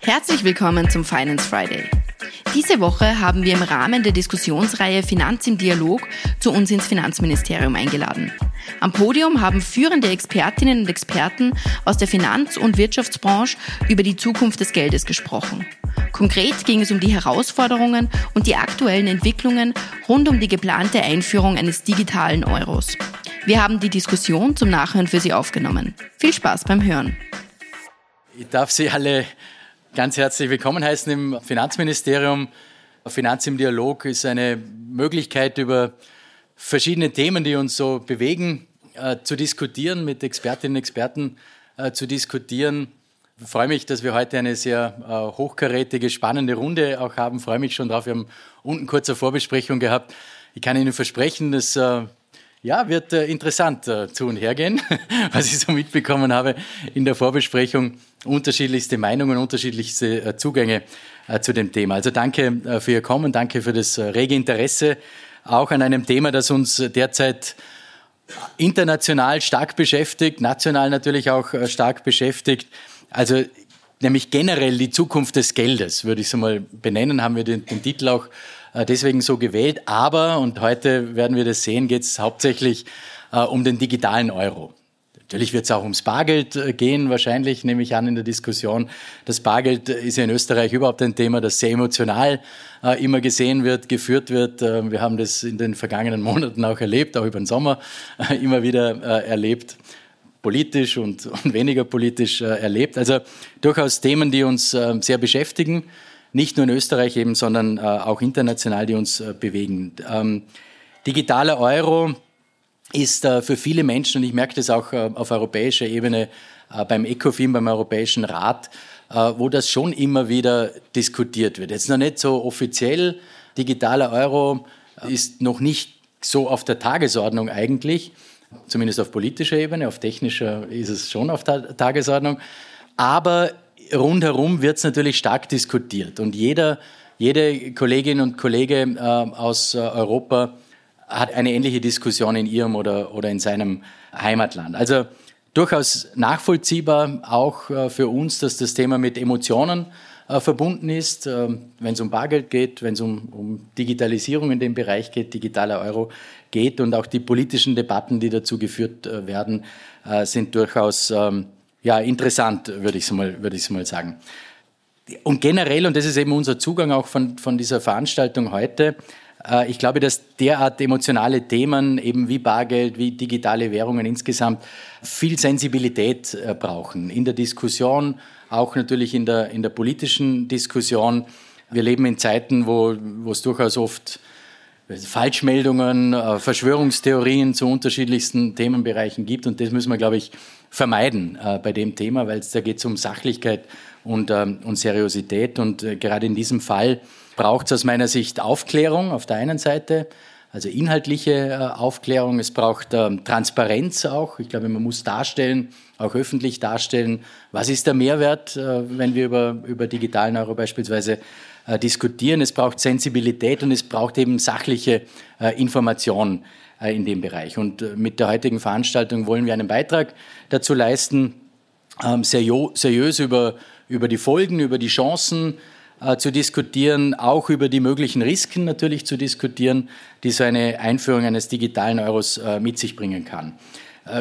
Herzlich willkommen zum Finance Friday. Diese Woche haben wir im Rahmen der Diskussionsreihe Finanz im Dialog zu uns ins Finanzministerium eingeladen. Am Podium haben führende Expertinnen und Experten aus der Finanz- und Wirtschaftsbranche über die Zukunft des Geldes gesprochen. Konkret ging es um die Herausforderungen und die aktuellen Entwicklungen rund um die geplante Einführung eines digitalen Euros. Wir haben die Diskussion zum Nachhören für Sie aufgenommen. Viel Spaß beim Hören. Ich darf Sie alle ganz herzlich willkommen heißen im Finanzministerium. Finanz im Dialog ist eine Möglichkeit, über verschiedene Themen, die uns so bewegen, äh, zu diskutieren, mit Expertinnen und Experten äh, zu diskutieren. Ich freue mich, dass wir heute eine sehr äh, hochkarätige, spannende Runde auch haben. Ich freue mich schon drauf. Wir haben unten kurze Vorbesprechung gehabt. Ich kann Ihnen versprechen, dass ja, wird äh, interessant äh, zu und her gehen, was ich so mitbekommen habe in der Vorbesprechung. Unterschiedlichste Meinungen, unterschiedlichste äh, Zugänge äh, zu dem Thema. Also danke äh, für Ihr Kommen, danke für das äh, rege Interesse auch an einem Thema, das uns derzeit international stark beschäftigt, national natürlich auch stark beschäftigt. Also nämlich generell die Zukunft des Geldes, würde ich es mal benennen, haben wir den, den Titel auch deswegen so gewählt. Aber, und heute werden wir das sehen, geht es hauptsächlich äh, um den digitalen Euro. Natürlich wird es auch ums Bargeld äh, gehen, wahrscheinlich, nehme ich an, in der Diskussion. Das Bargeld ist ja in Österreich überhaupt ein Thema, das sehr emotional äh, immer gesehen wird, geführt wird. Äh, wir haben das in den vergangenen Monaten auch erlebt, auch über den Sommer äh, immer wieder erlebt politisch und, und weniger politisch äh, erlebt. Also durchaus Themen, die uns äh, sehr beschäftigen nicht nur in Österreich eben, sondern äh, auch international, die uns äh, bewegen. Ähm, digitaler Euro ist äh, für viele Menschen, und ich merke das auch auf europäischer Ebene beim ECOFIN, beim Europäischen Rat, wo das schon immer wieder diskutiert wird. Jetzt noch nicht so offiziell, digitaler Euro ist noch nicht so auf der Tagesordnung eigentlich, zumindest auf politischer Ebene, auf technischer ist es schon auf der Tagesordnung. Aber rundherum wird es natürlich stark diskutiert und jeder, jede Kollegin und Kollege äh, aus äh, Europa hat eine ähnliche Diskussion in ihrem oder, oder in seinem Heimatland. Also durchaus nachvollziehbar auch äh, für uns, dass das Thema mit Emotionen äh, verbunden ist, äh, wenn es um Bargeld geht, wenn es um, um Digitalisierung in dem Bereich geht, digitaler Euro geht und auch die politischen Debatten, die dazu geführt äh, werden, sind durchaus ähm, ja, interessant, würde ich mal, würde ich mal sagen. Und generell, und das ist eben unser Zugang auch von, von dieser Veranstaltung heute, äh, ich glaube, dass derart emotionale Themen, eben wie Bargeld, wie digitale Währungen insgesamt, viel Sensibilität äh, brauchen. In der Diskussion, auch natürlich in der, in der politischen Diskussion. Wir leben in Zeiten, wo, wo es durchaus oft Falschmeldungen, äh, Verschwörungstheorien zu unterschiedlichsten Themenbereichen gibt. Und das müssen wir, glaube ich, vermeiden äh, bei dem Thema, weil da geht es um Sachlichkeit und, ähm, und Seriosität. Und äh, gerade in diesem Fall braucht es aus meiner Sicht Aufklärung auf der einen Seite, also inhaltliche äh, Aufklärung. Es braucht ähm, Transparenz auch. Ich glaube, man muss darstellen, auch öffentlich darstellen, was ist der Mehrwert, äh, wenn wir über, über digitalen Euro beispielsweise äh, diskutieren. Es braucht Sensibilität und es braucht eben sachliche äh, Information äh, in dem Bereich. Und äh, mit der heutigen Veranstaltung wollen wir einen Beitrag dazu leisten, ähm, seriös über, über die Folgen, über die Chancen äh, zu diskutieren, auch über die möglichen Risiken natürlich zu diskutieren, die so eine Einführung eines digitalen Euros mit sich bringen kann.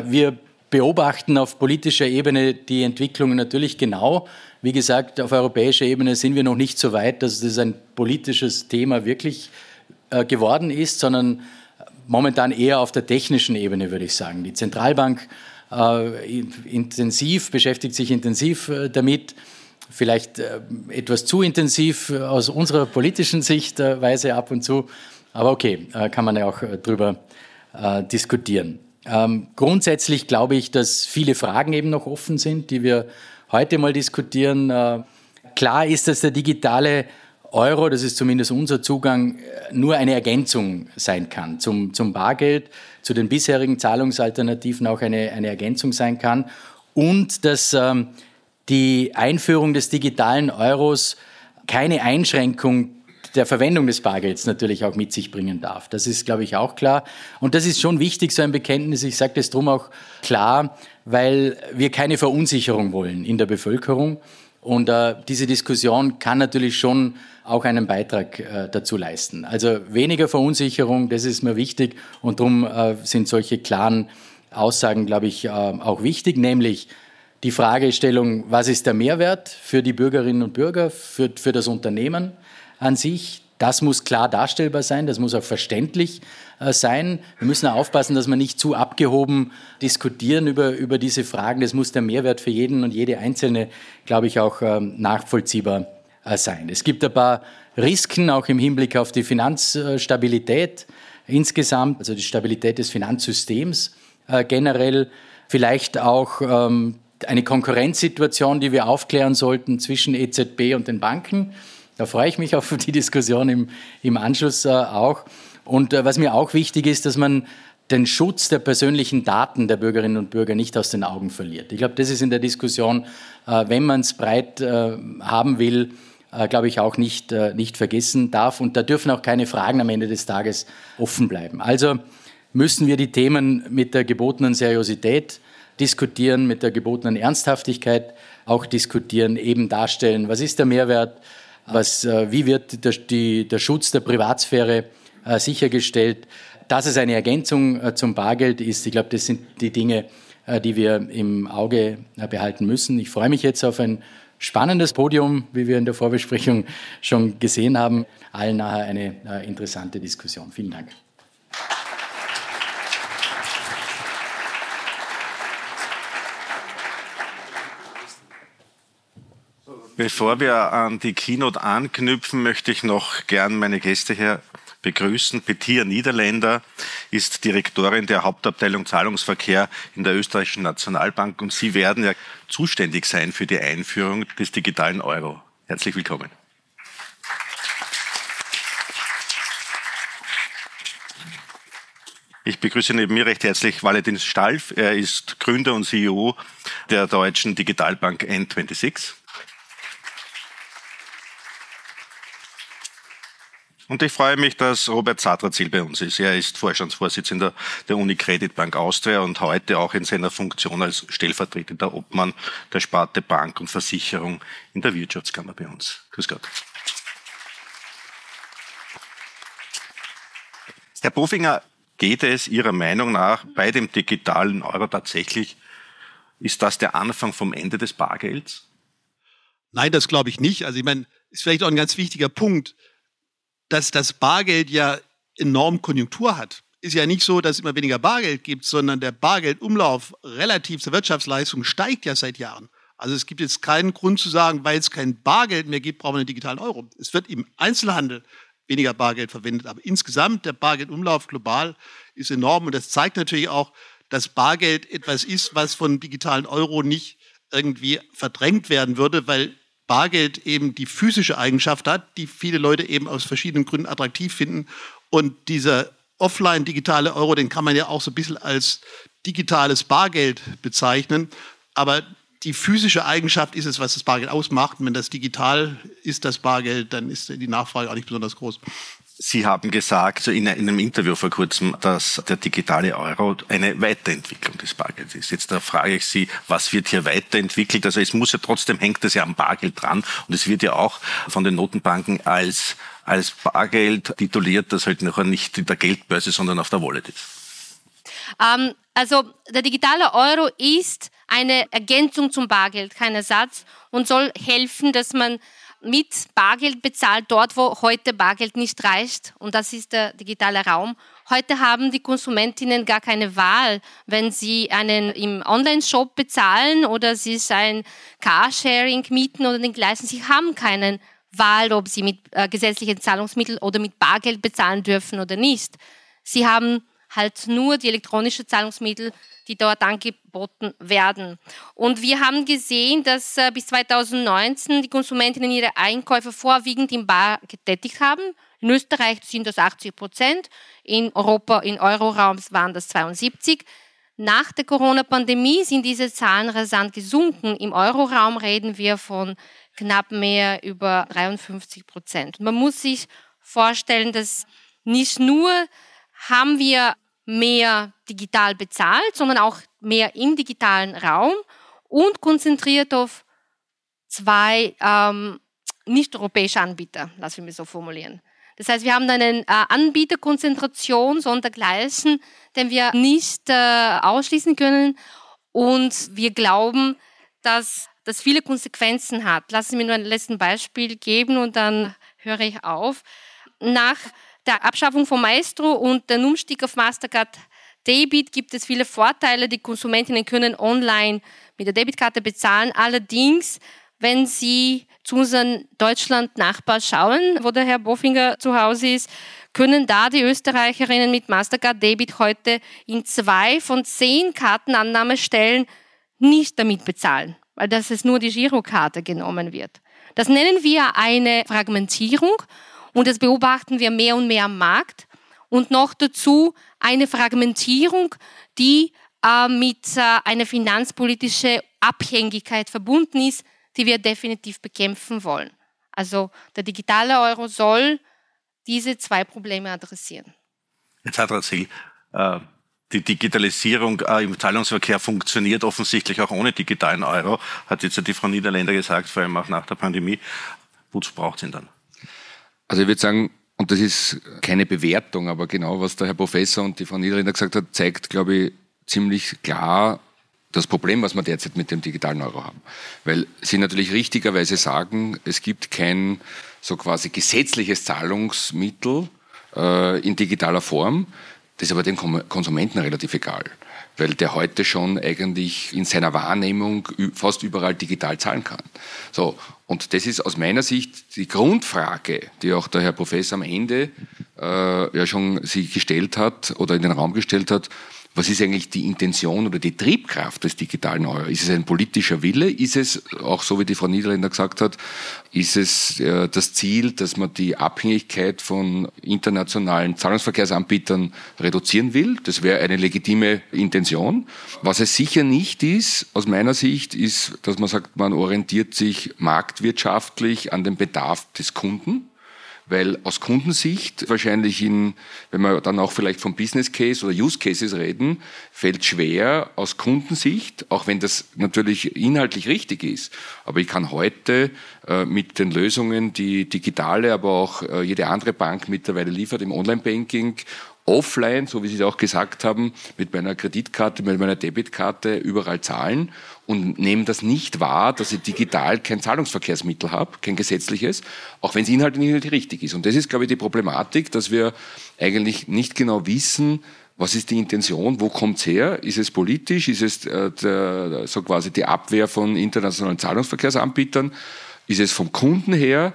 Wir beobachten auf politischer Ebene die Entwicklung natürlich genau. Wie gesagt, auf europäischer Ebene sind wir noch nicht so weit, dass das ein politisches Thema wirklich geworden ist, sondern momentan eher auf der technischen Ebene, würde ich sagen. Die Zentralbank äh, intensiv, beschäftigt sich intensiv äh, damit, vielleicht äh, etwas zu intensiv äh, aus unserer politischen Sichtweise ab und zu, aber okay, äh, kann man ja auch äh, drüber diskutieren. Ähm, grundsätzlich glaube ich, dass viele Fragen eben noch offen sind, die wir heute mal diskutieren. klar ist, dass der digitale Euro, das ist zumindest unser Zugang, nur eine Ergänzung sein kann zum, zum Bargeld, zu den bisherigen Zahlungsalternativen auch eine, eine Ergänzung sein kann und dass ähm, die Einführung des digitalen Euros keine Einschränkung der Verwendung des Bargelds natürlich auch mit sich bringen darf. Das ist, glaube ich, auch klar. Und das ist schon wichtig, so ein Bekenntnis. Ich sage das drum auch klar, weil wir keine Verunsicherung wollen in der Bevölkerung. Und äh, diese Diskussion kann natürlich schon auch einen Beitrag äh, dazu leisten. Also weniger Verunsicherung, das ist mir wichtig. Und darum äh, sind solche klaren Aussagen, glaube ich, äh, auch wichtig, nämlich die Fragestellung, was ist der Mehrwert für die Bürgerinnen und Bürger, für, für das Unternehmen an sich. Das muss klar darstellbar sein, das muss auch verständlich äh, sein. Wir müssen aufpassen, dass wir nicht zu abgehoben diskutieren über, über diese Fragen. Das muss der Mehrwert für jeden und jede Einzelne, glaube ich, auch ähm, nachvollziehbar äh, sein. Es gibt ein paar Risiken, auch im Hinblick auf die Finanzstabilität insgesamt, also die Stabilität des Finanzsystems äh, generell, vielleicht auch ähm, eine Konkurrenzsituation, die wir aufklären sollten zwischen EZB und den Banken. Da freue ich mich auf die Diskussion im, im Anschluss äh, auch. Und äh, was mir auch wichtig ist, dass man den Schutz der persönlichen Daten der Bürgerinnen und Bürger nicht aus den Augen verliert. Ich glaube, das ist in der Diskussion, äh, wenn man es breit äh, haben will, äh, glaube ich, auch nicht, äh, nicht vergessen darf. Und da dürfen auch keine Fragen am Ende des Tages offen bleiben. Also müssen wir die Themen mit der gebotenen Seriosität diskutieren, mit der gebotenen Ernsthaftigkeit auch diskutieren, eben darstellen, was ist der Mehrwert, was, äh, wie wird der, die, der Schutz der Privatsphäre äh, sichergestellt, dass es eine Ergänzung äh, zum Bargeld ist. Ich glaube, das sind die Dinge, die wir im Auge behalten müssen. Ich freue mich jetzt auf ein spannendes Podium, wie wir in der Vorbesprechung schon gesehen haben. Allen nachher eine interessante Diskussion. Vielen Dank. Bevor wir an die Keynote anknüpfen, möchte ich noch gern meine Gäste hier begrüßen. Petia Niederländer ist Direktorin der Hauptabteilung Zahlungsverkehr in der Österreichischen Nationalbank und Sie werden ja zuständig sein für die Einführung des digitalen Euro. Herzlich willkommen. Ich begrüße neben mir recht herzlich Valentin Stalf. Er ist Gründer und CEO der deutschen Digitalbank N26. Und ich freue mich, dass Robert Zatrazil bei uns ist. Er ist Vorstandsvorsitzender der Unicredit Bank Austria und heute auch in seiner Funktion als stellvertretender Obmann der Sparte Bank und Versicherung in der Wirtschaftskammer bei uns. Grüß Gott. Herr Bofinger, geht es Ihrer Meinung nach bei dem digitalen Euro tatsächlich, ist das der Anfang vom Ende des Bargelds? Nein, das glaube ich nicht. Also ich meine, ist vielleicht auch ein ganz wichtiger Punkt dass das Bargeld ja enorm Konjunktur hat. Ist ja nicht so, dass es immer weniger Bargeld gibt, sondern der Bargeldumlauf relativ zur Wirtschaftsleistung steigt ja seit Jahren. Also es gibt jetzt keinen Grund zu sagen, weil es kein Bargeld mehr gibt, brauchen wir einen digitalen Euro. Es wird im Einzelhandel weniger Bargeld verwendet, aber insgesamt der Bargeldumlauf global ist enorm und das zeigt natürlich auch, dass Bargeld etwas ist, was von digitalen Euro nicht irgendwie verdrängt werden würde, weil Bargeld eben die physische Eigenschaft hat, die viele Leute eben aus verschiedenen Gründen attraktiv finden. Und dieser offline digitale Euro, den kann man ja auch so ein bisschen als digitales Bargeld bezeichnen. Aber die physische Eigenschaft ist es, was das Bargeld ausmacht. Und wenn das digital ist, das Bargeld, dann ist die Nachfrage auch nicht besonders groß. Sie haben gesagt, in einem Interview vor kurzem, dass der digitale Euro eine Weiterentwicklung des Bargelds ist. Jetzt da frage ich Sie, was wird hier weiterentwickelt? Also es muss ja trotzdem, hängt das ja am Bargeld dran und es wird ja auch von den Notenbanken als, als Bargeld tituliert, das halt noch nicht in der Geldbörse, sondern auf der Wallet ist. Ähm, also der digitale Euro ist eine Ergänzung zum Bargeld, kein Ersatz und soll helfen, dass man mit Bargeld bezahlt, dort wo heute Bargeld nicht reicht. Und das ist der digitale Raum. Heute haben die Konsumentinnen gar keine Wahl, wenn sie einen im Online-Shop bezahlen oder sie ein Carsharing mieten oder den gleichen. Sie haben keine Wahl, ob sie mit äh, gesetzlichen Zahlungsmitteln oder mit Bargeld bezahlen dürfen oder nicht. Sie haben halt nur die elektronischen Zahlungsmittel, die dort angeboten werden. Und wir haben gesehen, dass äh, bis 2019 die Konsumentinnen ihre Einkäufe vorwiegend im Bar getätigt haben. In Österreich sind das 80 Prozent, in Europa, in Euroraum waren das 72. Nach der Corona-Pandemie sind diese Zahlen rasant gesunken. Im Euroraum reden wir von knapp mehr über 53 Prozent. Man muss sich vorstellen, dass nicht nur haben wir mehr digital bezahlt, sondern auch mehr im digitalen Raum und konzentriert auf zwei ähm, nicht-europäische Anbieter, lassen wir mich so formulieren. Das heißt, wir haben eine äh, Anbieterkonzentration sondergleichen, den wir nicht äh, ausschließen können. Und wir glauben, dass das viele Konsequenzen hat. Lassen Sie mir nur ein letztes Beispiel geben und dann höre ich auf. Nach der Abschaffung von Maestro und dem Umstieg auf Mastercard Debit gibt es viele Vorteile. Die Konsumentinnen können online mit der Debitkarte bezahlen. Allerdings, wenn sie zu unserem Deutschland-Nachbar schauen, wo der Herr Bofinger zu Hause ist, können da die Österreicherinnen mit Mastercard Debit heute in zwei von zehn Kartenannahmestellen nicht damit bezahlen, weil das ist nur die Girokarte genommen wird. Das nennen wir eine Fragmentierung und das beobachten wir mehr und mehr am Markt. Und noch dazu eine Fragmentierung, die äh, mit äh, einer finanzpolitischen Abhängigkeit verbunden ist, die wir definitiv bekämpfen wollen. Also der digitale Euro soll diese zwei Probleme adressieren. Jetzt hat Razil, äh, die Digitalisierung äh, im Zahlungsverkehr funktioniert offensichtlich auch ohne digitalen Euro, hat jetzt die Frau Niederländer gesagt, vor allem auch nach der Pandemie. Wozu braucht es ihn dann? Also ich würde sagen, und das ist keine Bewertung, aber genau was der Herr Professor und die Frau Niederländer gesagt hat, zeigt, glaube ich, ziemlich klar das Problem, was wir derzeit mit dem digitalen Euro haben. Weil Sie natürlich richtigerweise sagen, es gibt kein so quasi gesetzliches Zahlungsmittel äh, in digitaler Form. Das ist aber dem Konsumenten relativ egal weil der heute schon eigentlich in seiner Wahrnehmung fast überall digital zahlen kann. So, und das ist aus meiner Sicht die Grundfrage, die auch der Herr Professor am Ende äh, ja schon sich gestellt hat oder in den Raum gestellt hat was ist eigentlich die Intention oder die Triebkraft des digitalen Euro? Ist es ein politischer Wille? Ist es, auch so wie die Frau Niederländer gesagt hat, ist es äh, das Ziel, dass man die Abhängigkeit von internationalen Zahlungsverkehrsanbietern reduzieren will? Das wäre eine legitime Intention. Was es sicher nicht ist, aus meiner Sicht, ist, dass man sagt, man orientiert sich marktwirtschaftlich an den Bedarf des Kunden weil aus Kundensicht wahrscheinlich in, wenn wir dann auch vielleicht vom Business Case oder Use Cases reden, fällt schwer aus Kundensicht, auch wenn das natürlich inhaltlich richtig ist. Aber ich kann heute äh, mit den Lösungen, die digitale, aber auch äh, jede andere Bank mittlerweile liefert im Online-Banking offline, so wie Sie es auch gesagt haben, mit meiner Kreditkarte, mit meiner Debitkarte überall zahlen und nehme das nicht wahr, dass ich digital kein Zahlungsverkehrsmittel habe, kein gesetzliches, auch wenn es inhaltlich nicht richtig ist. Und das ist, glaube ich, die Problematik, dass wir eigentlich nicht genau wissen, was ist die Intention, wo kommt's her? Ist es politisch? Ist es äh, der, so quasi die Abwehr von internationalen Zahlungsverkehrsanbietern? Ist es vom Kunden her?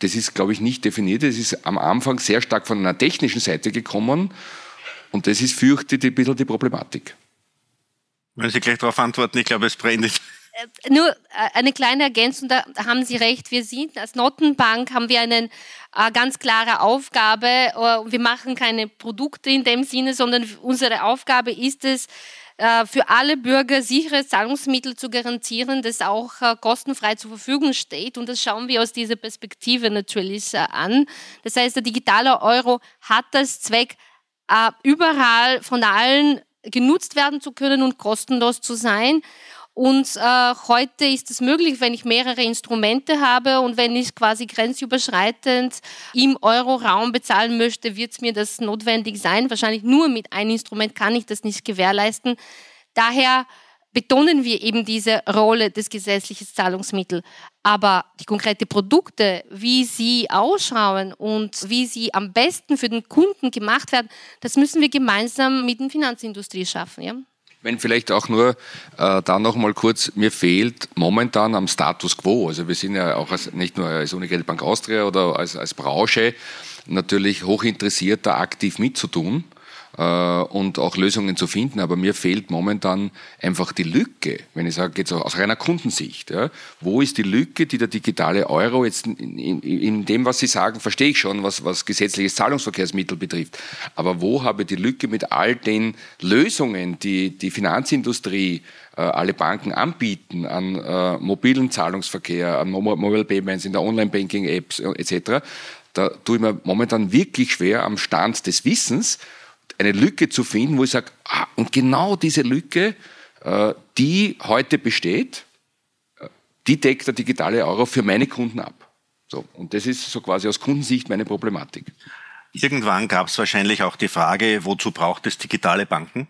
Das ist, glaube ich, nicht definiert. Es ist am Anfang sehr stark von einer technischen Seite gekommen. Und das ist, fürchte ich, ein bisschen die Problematik. Wenn Sie gleich darauf antworten, ich glaube, es brennt. Äh, nur äh, eine kleine Ergänzung, da haben Sie recht. Wir sind als Notenbank haben wir eine äh, ganz klare Aufgabe. Wir machen keine Produkte in dem Sinne, sondern unsere Aufgabe ist es, für alle Bürger sichere Zahlungsmittel zu garantieren, das auch äh, kostenfrei zur Verfügung steht. Und das schauen wir aus dieser Perspektive natürlich an. Das heißt, der digitale Euro hat das Zweck, überall von allen genutzt werden zu können und kostenlos zu sein. Und äh, heute ist es möglich, wenn ich mehrere Instrumente habe und wenn ich quasi grenzüberschreitend im Euro-Raum bezahlen möchte, wird es mir das notwendig sein. Wahrscheinlich nur mit einem Instrument kann ich das nicht gewährleisten. Daher betonen wir eben diese Rolle des gesetzlichen Zahlungsmittels. Aber die konkreten Produkte, wie sie ausschauen und wie sie am besten für den Kunden gemacht werden, das müssen wir gemeinsam mit der Finanzindustrie schaffen. Ja? Wenn vielleicht auch nur äh, da noch mal kurz, mir fehlt momentan am Status quo, also wir sind ja auch als, nicht nur als Unicredit Bank Austria oder als, als Branche natürlich hoch interessiert, da aktiv mitzutun. Äh, und auch Lösungen zu finden. Aber mir fehlt momentan einfach die Lücke, wenn ich sage, jetzt aus reiner Kundensicht. Ja, wo ist die Lücke, die der digitale Euro jetzt in, in, in dem, was Sie sagen, verstehe ich schon, was, was gesetzliches Zahlungsverkehrsmittel betrifft. Aber wo habe ich die Lücke mit all den Lösungen, die die Finanzindustrie, äh, alle Banken anbieten an äh, mobilen Zahlungsverkehr, an Mobile Payments, in der Online-Banking-Apps äh, etc., da tue ich mir momentan wirklich schwer, am Stand des Wissens eine Lücke zu finden, wo ich sage, ah, und genau diese Lücke, äh, die heute besteht, äh, die deckt der digitale Euro für meine Kunden ab. So, und das ist so quasi aus Kundensicht meine Problematik. Irgendwann gab es wahrscheinlich auch die Frage, wozu braucht es digitale Banken?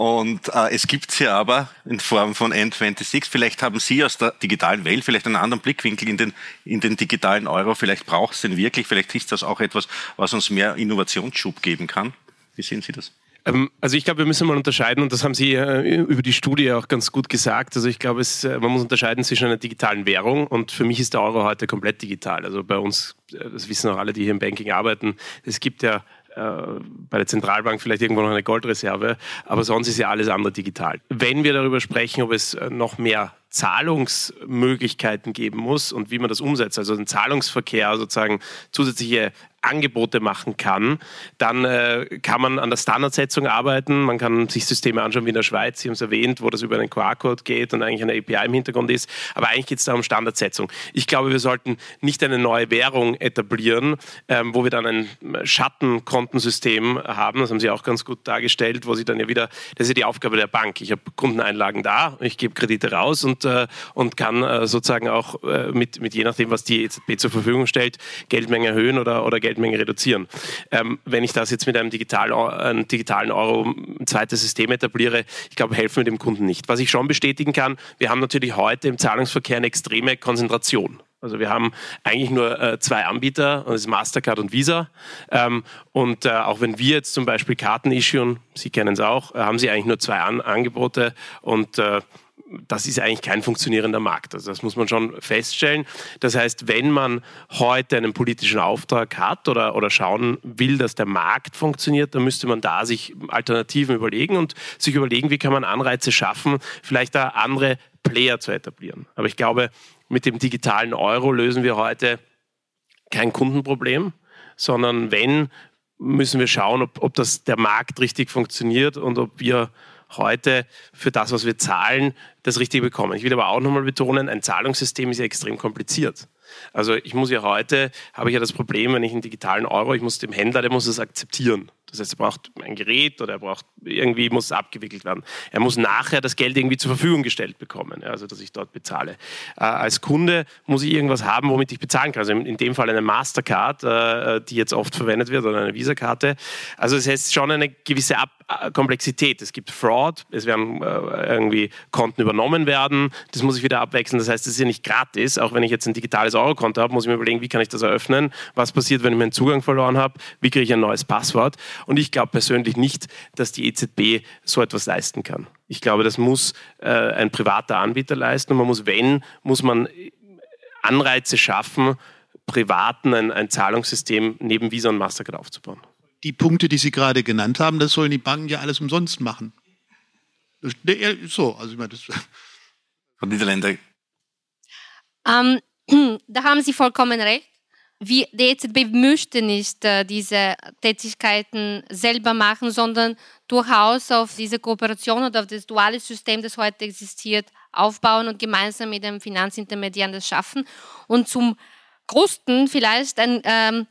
Und äh, es gibt sie aber in Form von N26. Vielleicht haben Sie aus der digitalen Welt vielleicht einen anderen Blickwinkel in den, in den digitalen Euro. Vielleicht braucht es den wirklich. Vielleicht ist das auch etwas, was uns mehr Innovationsschub geben kann. Wie sehen Sie das? Ähm, also ich glaube, wir müssen mal unterscheiden, und das haben Sie äh, über die Studie auch ganz gut gesagt. Also ich glaube, es, äh, man muss unterscheiden zwischen einer digitalen Währung und für mich ist der Euro heute komplett digital. Also bei uns, äh, das wissen auch alle, die hier im Banking arbeiten, es gibt ja bei der Zentralbank vielleicht irgendwo noch eine Goldreserve, aber sonst ist ja alles andere digital. Wenn wir darüber sprechen, ob es noch mehr Zahlungsmöglichkeiten geben muss und wie man das umsetzt, also ein Zahlungsverkehr sozusagen zusätzliche Angebote machen kann, dann äh, kann man an der Standardsetzung arbeiten. Man kann sich Systeme anschauen wie in der Schweiz, Sie haben es erwähnt, wo das über einen QR-Code geht und eigentlich eine API im Hintergrund ist. Aber eigentlich geht es da um Standardsetzung. Ich glaube, wir sollten nicht eine neue Währung etablieren, ähm, wo wir dann ein Schattenkontensystem haben. Das haben Sie auch ganz gut dargestellt, wo Sie dann ja wieder, das ist ja die Aufgabe der Bank. Ich habe Kundeneinlagen da, ich gebe Kredite raus und, äh, und kann äh, sozusagen auch äh, mit, mit je nachdem, was die EZB zur Verfügung stellt, Geldmenge erhöhen oder, oder Geld Geldmenge reduzieren. Ähm, wenn ich das jetzt mit einem, digital, einem digitalen Euro ein zweites System etabliere, ich glaube, helfen wir dem Kunden nicht. Was ich schon bestätigen kann, wir haben natürlich heute im Zahlungsverkehr eine extreme Konzentration. Also wir haben eigentlich nur äh, zwei Anbieter, das ist Mastercard und Visa. Ähm, und äh, auch wenn wir jetzt zum Beispiel Karten issuen, Sie kennen es auch, äh, haben Sie eigentlich nur zwei An Angebote und das ist eigentlich kein funktionierender Markt. Also das muss man schon feststellen. Das heißt, wenn man heute einen politischen Auftrag hat oder, oder schauen will, dass der Markt funktioniert, dann müsste man da sich Alternativen überlegen und sich überlegen, wie kann man Anreize schaffen, vielleicht da andere Player zu etablieren. Aber ich glaube, mit dem digitalen Euro lösen wir heute kein Kundenproblem, sondern wenn, müssen wir schauen, ob, ob das der Markt richtig funktioniert und ob wir heute für das, was wir zahlen, das Richtige bekommen. Ich will aber auch nochmal betonen, ein Zahlungssystem ist ja extrem kompliziert. Also ich muss ja heute, habe ich ja das Problem, wenn ich einen digitalen Euro, ich muss dem Händler, der muss es akzeptieren. Das heißt, er braucht ein Gerät oder er braucht irgendwie muss es abgewickelt werden. Er muss nachher das Geld irgendwie zur Verfügung gestellt bekommen, also dass ich dort bezahle. Äh, als Kunde muss ich irgendwas haben, womit ich bezahlen kann. Also in, dem Fall eine Mastercard, äh, die jetzt oft verwendet wird, oder eine Visa-Karte. Also es heißt schon eine gewisse Ab Komplexität. Es gibt Fraud, es werden äh, irgendwie Konten übernommen werden, das muss ich wieder abwechseln. Das heißt, es ist ja nicht gratis. Auch wenn ich jetzt ein digitales Eurokonto habe, muss ich mir überlegen, wie kann ich das eröffnen? Was passiert, wenn ich meinen Zugang verloren habe? Wie kriege ich ein neues Passwort? Und ich glaube persönlich nicht, dass die EZB so etwas leisten kann. Ich glaube, das muss äh, ein privater Anbieter leisten und man muss, wenn, muss man Anreize schaffen, privaten ein, ein Zahlungssystem neben Visa und Mastercard aufzubauen. Die Punkte, die Sie gerade genannt haben, das sollen die Banken ja alles umsonst machen. So, also ich meine, das. Frau Niederländer. Ähm, da haben Sie vollkommen recht wie die EZB möchte nicht äh, diese Tätigkeiten selber machen, sondern durchaus auf diese Kooperation oder auf das duale System, das heute existiert, aufbauen und gemeinsam mit dem Finanzintermediären das schaffen. Und zum Größten vielleicht ein ähm,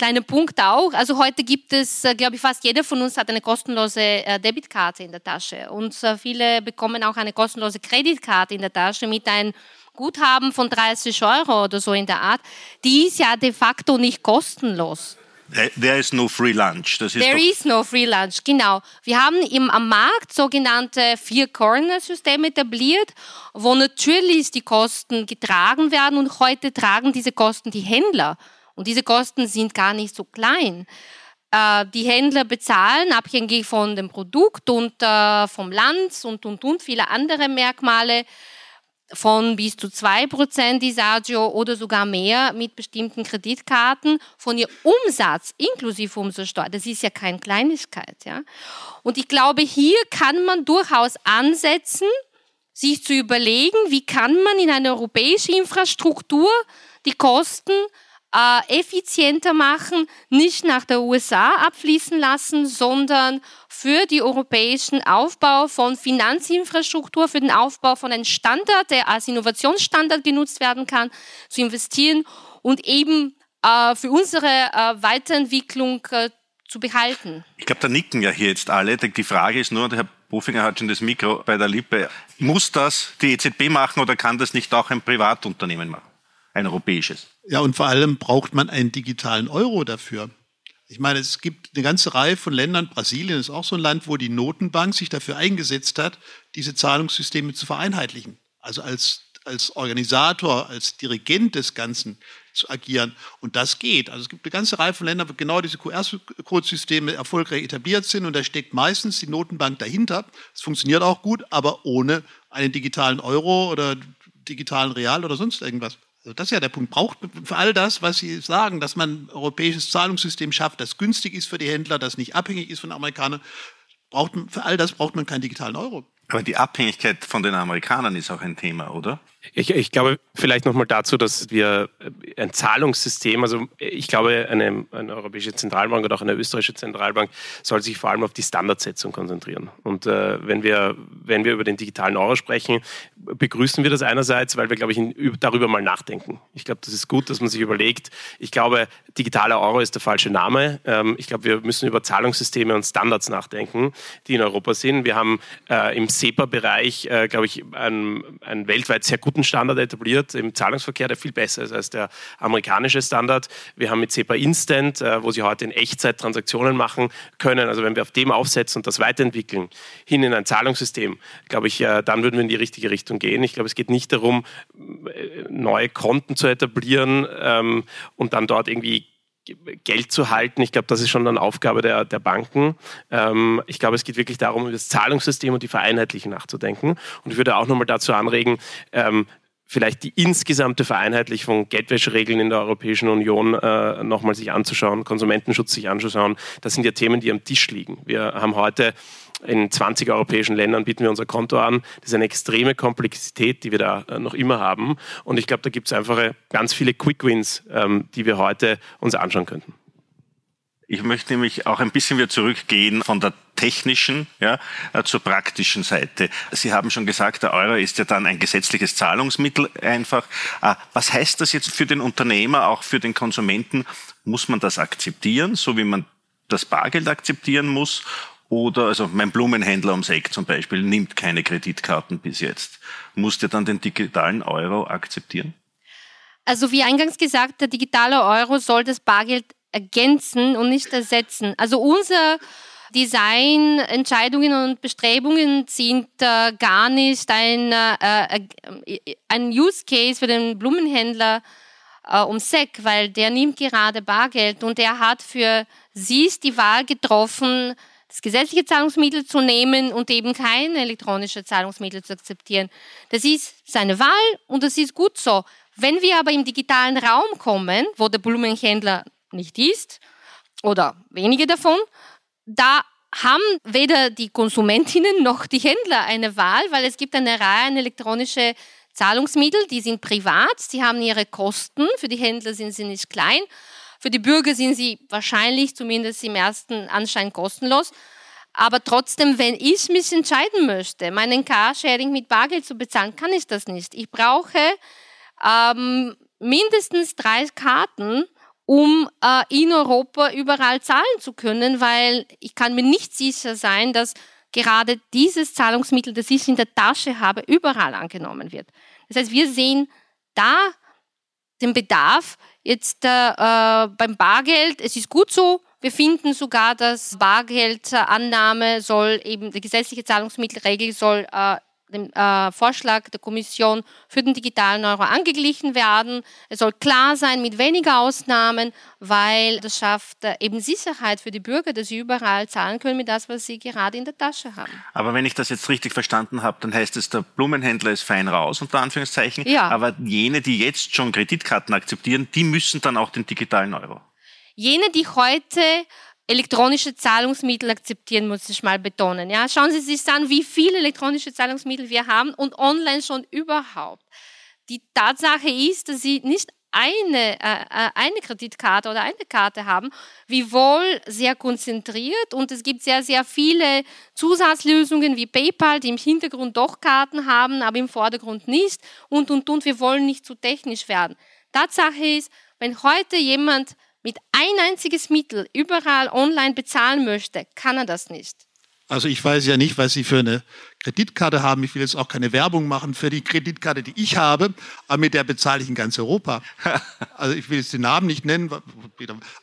kleiner Punkt auch. Also heute gibt es, äh, glaube ich, fast jeder von uns hat eine kostenlose äh, Debitkarte in der Tasche. Und äh, viele bekommen auch eine kostenlose Kreditkarte in der Tasche mit einem Guthaben von 30 Euro oder so in der Art, die ist ja de facto nicht kostenlos. There is no free lunch. Das ist There is no free lunch, genau. Wir haben im, am Markt sogenannte Vier-Corner-Systeme etabliert, wo natürlich die Kosten getragen werden und heute tragen diese Kosten die Händler. Und diese Kosten sind gar nicht so klein. Äh, die Händler bezahlen abhängig von dem Produkt und äh, vom Land und, und, und viele andere Merkmale von bis zu 2% Disagio oder sogar mehr mit bestimmten Kreditkarten von ihr Umsatz inklusive Umsatzsteuer. Das ist ja keine Kleinigkeit. Ja? Und ich glaube, hier kann man durchaus ansetzen, sich zu überlegen, wie kann man in eine europäische Infrastruktur die Kosten äh, effizienter machen, nicht nach der USA abfließen lassen, sondern für den europäischen Aufbau von Finanzinfrastruktur, für den Aufbau von einem Standard, der als Innovationsstandard genutzt werden kann, zu investieren und eben äh, für unsere äh, Weiterentwicklung äh, zu behalten. Ich glaube, da nicken ja hier jetzt alle. Die Frage ist nur, Herr Bofinger hat schon das Mikro bei der Lippe. Muss das die EZB machen oder kann das nicht auch ein Privatunternehmen machen? Ein europäisches? Ja, und vor allem braucht man einen digitalen Euro dafür. Ich meine, es gibt eine ganze Reihe von Ländern, Brasilien ist auch so ein Land, wo die Notenbank sich dafür eingesetzt hat, diese Zahlungssysteme zu vereinheitlichen. Also als, als Organisator, als Dirigent des Ganzen zu agieren. Und das geht. Also es gibt eine ganze Reihe von Ländern, wo genau diese QR-Code-Systeme erfolgreich etabliert sind und da steckt meistens die Notenbank dahinter. Es funktioniert auch gut, aber ohne einen digitalen Euro oder digitalen Real oder sonst irgendwas. Also das ist ja der Punkt. Braucht für all das, was Sie sagen, dass man ein europäisches Zahlungssystem schafft, das günstig ist für die Händler, das nicht abhängig ist von Amerikanern, braucht man, für all das braucht man keinen digitalen Euro. Aber die Abhängigkeit von den Amerikanern ist auch ein Thema, oder? Ich, ich glaube vielleicht nochmal dazu, dass wir ein Zahlungssystem, also ich glaube, eine, eine, europäische Zentralbank oder auch eine österreichische Zentralbank soll sich vor allem auf die Standardsetzung konzentrieren. Und äh, wenn, wir, wenn wir über den digitalen Euro sprechen, begrüßen wir das einerseits, weil wir, glaube ich, darüber mal nachdenken. Ich glaube, das ist gut, dass man sich überlegt. Ich glaube, digitaler Euro ist der falsche Name. Ähm, ich glaube, wir müssen über Zahlungssysteme und Standards nachdenken, die in Europa sind. Wir haben äh, im SEPA-Bereich, äh, glaube ich, einen, einen weltweit sehr guten Standard etabliert im Zahlungsverkehr, der viel besser ist als der amerikanische Standard. Wir haben mit SEPA Instant, äh, wo Sie heute in Echtzeit Transaktionen machen können. Also wenn wir auf dem aufsetzen und das weiterentwickeln, hin in ein Zahlungssystem, glaube ich, äh, dann würden wir in die richtige Richtung gehen. Ich glaube, es geht nicht darum, äh, neue Konten zu etablieren ähm, und dann dort irgendwie Geld zu halten. Ich glaube, das ist schon eine Aufgabe der, der Banken. Ähm, ich glaube, es geht wirklich darum, über das Zahlungssystem und die Vereinheitlichen nachzudenken. Und ich würde auch nochmal dazu anregen, ähm, vielleicht die insgesamte Vereinheitlichung Geldwäscheregeln in der Europäischen Union äh, nochmal sich anzuschauen, Konsumentenschutz sich anzuschauen. Das sind ja Themen, die am Tisch liegen. Wir haben heute in 20 europäischen Ländern bieten wir unser Konto an. Das ist eine extreme Komplexität, die wir da äh, noch immer haben. Und ich glaube, da gibt es einfach ganz viele Quick Wins, ähm, die wir heute uns anschauen könnten. Ich möchte nämlich auch ein bisschen wieder zurückgehen von der technischen ja, äh, zur praktischen Seite. Sie haben schon gesagt, der Euro ist ja dann ein gesetzliches Zahlungsmittel einfach. Was heißt das jetzt für den Unternehmer, auch für den Konsumenten? Muss man das akzeptieren, so wie man das Bargeld akzeptieren muss? Oder, also mein Blumenhändler ums Eck zum Beispiel nimmt keine Kreditkarten bis jetzt. Muss der dann den digitalen Euro akzeptieren? Also wie eingangs gesagt, der digitale Euro soll das Bargeld ergänzen und nicht ersetzen. Also unser Designentscheidungen und Bestrebungen sind äh, gar nicht ein, äh, äh, ein Use Case für den Blumenhändler äh, ums Eck, weil der nimmt gerade Bargeld und er hat für sie die Wahl getroffen, das gesetzliche Zahlungsmittel zu nehmen und eben kein elektronisches Zahlungsmittel zu akzeptieren. Das ist seine Wahl und das ist gut so. Wenn wir aber im digitalen Raum kommen, wo der Blumenhändler nicht ist oder wenige davon, da haben weder die Konsumentinnen noch die Händler eine Wahl, weil es gibt eine Reihe an elektronische Zahlungsmittel, die sind privat, sie haben ihre Kosten, für die Händler sind sie nicht klein für die Bürger sind sie wahrscheinlich zumindest im ersten Anschein kostenlos. Aber trotzdem, wenn ich mich entscheiden möchte, meinen Carsharing mit Bargeld zu bezahlen, kann ich das nicht. Ich brauche ähm, mindestens drei Karten, um äh, in Europa überall zahlen zu können, weil ich kann mir nicht sicher sein, dass gerade dieses Zahlungsmittel, das ich in der Tasche habe, überall angenommen wird. Das heißt, wir sehen da den Bedarf, Jetzt äh, beim Bargeld, es ist gut so. Wir finden sogar, dass Bargeldannahme soll eben, die gesetzliche Zahlungsmittelregel soll äh, dem äh, Vorschlag der Kommission für den digitalen Euro angeglichen werden. Es soll klar sein, mit weniger Ausnahmen, weil das schafft äh, eben Sicherheit für die Bürger, dass sie überall zahlen können mit das, was sie gerade in der Tasche haben. Aber wenn ich das jetzt richtig verstanden habe, dann heißt es, der Blumenhändler ist fein raus, unter Anführungszeichen. Ja. Aber jene, die jetzt schon Kreditkarten akzeptieren, die müssen dann auch den digitalen Euro. Jene, die heute elektronische Zahlungsmittel akzeptieren, muss ich mal betonen. Ja, schauen Sie sich an, wie viele elektronische Zahlungsmittel wir haben und online schon überhaupt. Die Tatsache ist, dass Sie nicht eine, äh, äh eine Kreditkarte oder eine Karte haben, wie wohl sehr konzentriert und es gibt sehr, sehr viele Zusatzlösungen wie PayPal, die im Hintergrund doch Karten haben, aber im Vordergrund nicht und, und, und. Wir wollen nicht zu technisch werden. Tatsache ist, wenn heute jemand mit ein einziges Mittel überall online bezahlen möchte, kann er das nicht. Also ich weiß ja nicht, was Sie für eine Kreditkarte haben. Ich will jetzt auch keine Werbung machen für die Kreditkarte, die ich habe, aber mit der bezahle ich in ganz Europa. Also ich will jetzt den Namen nicht nennen. Also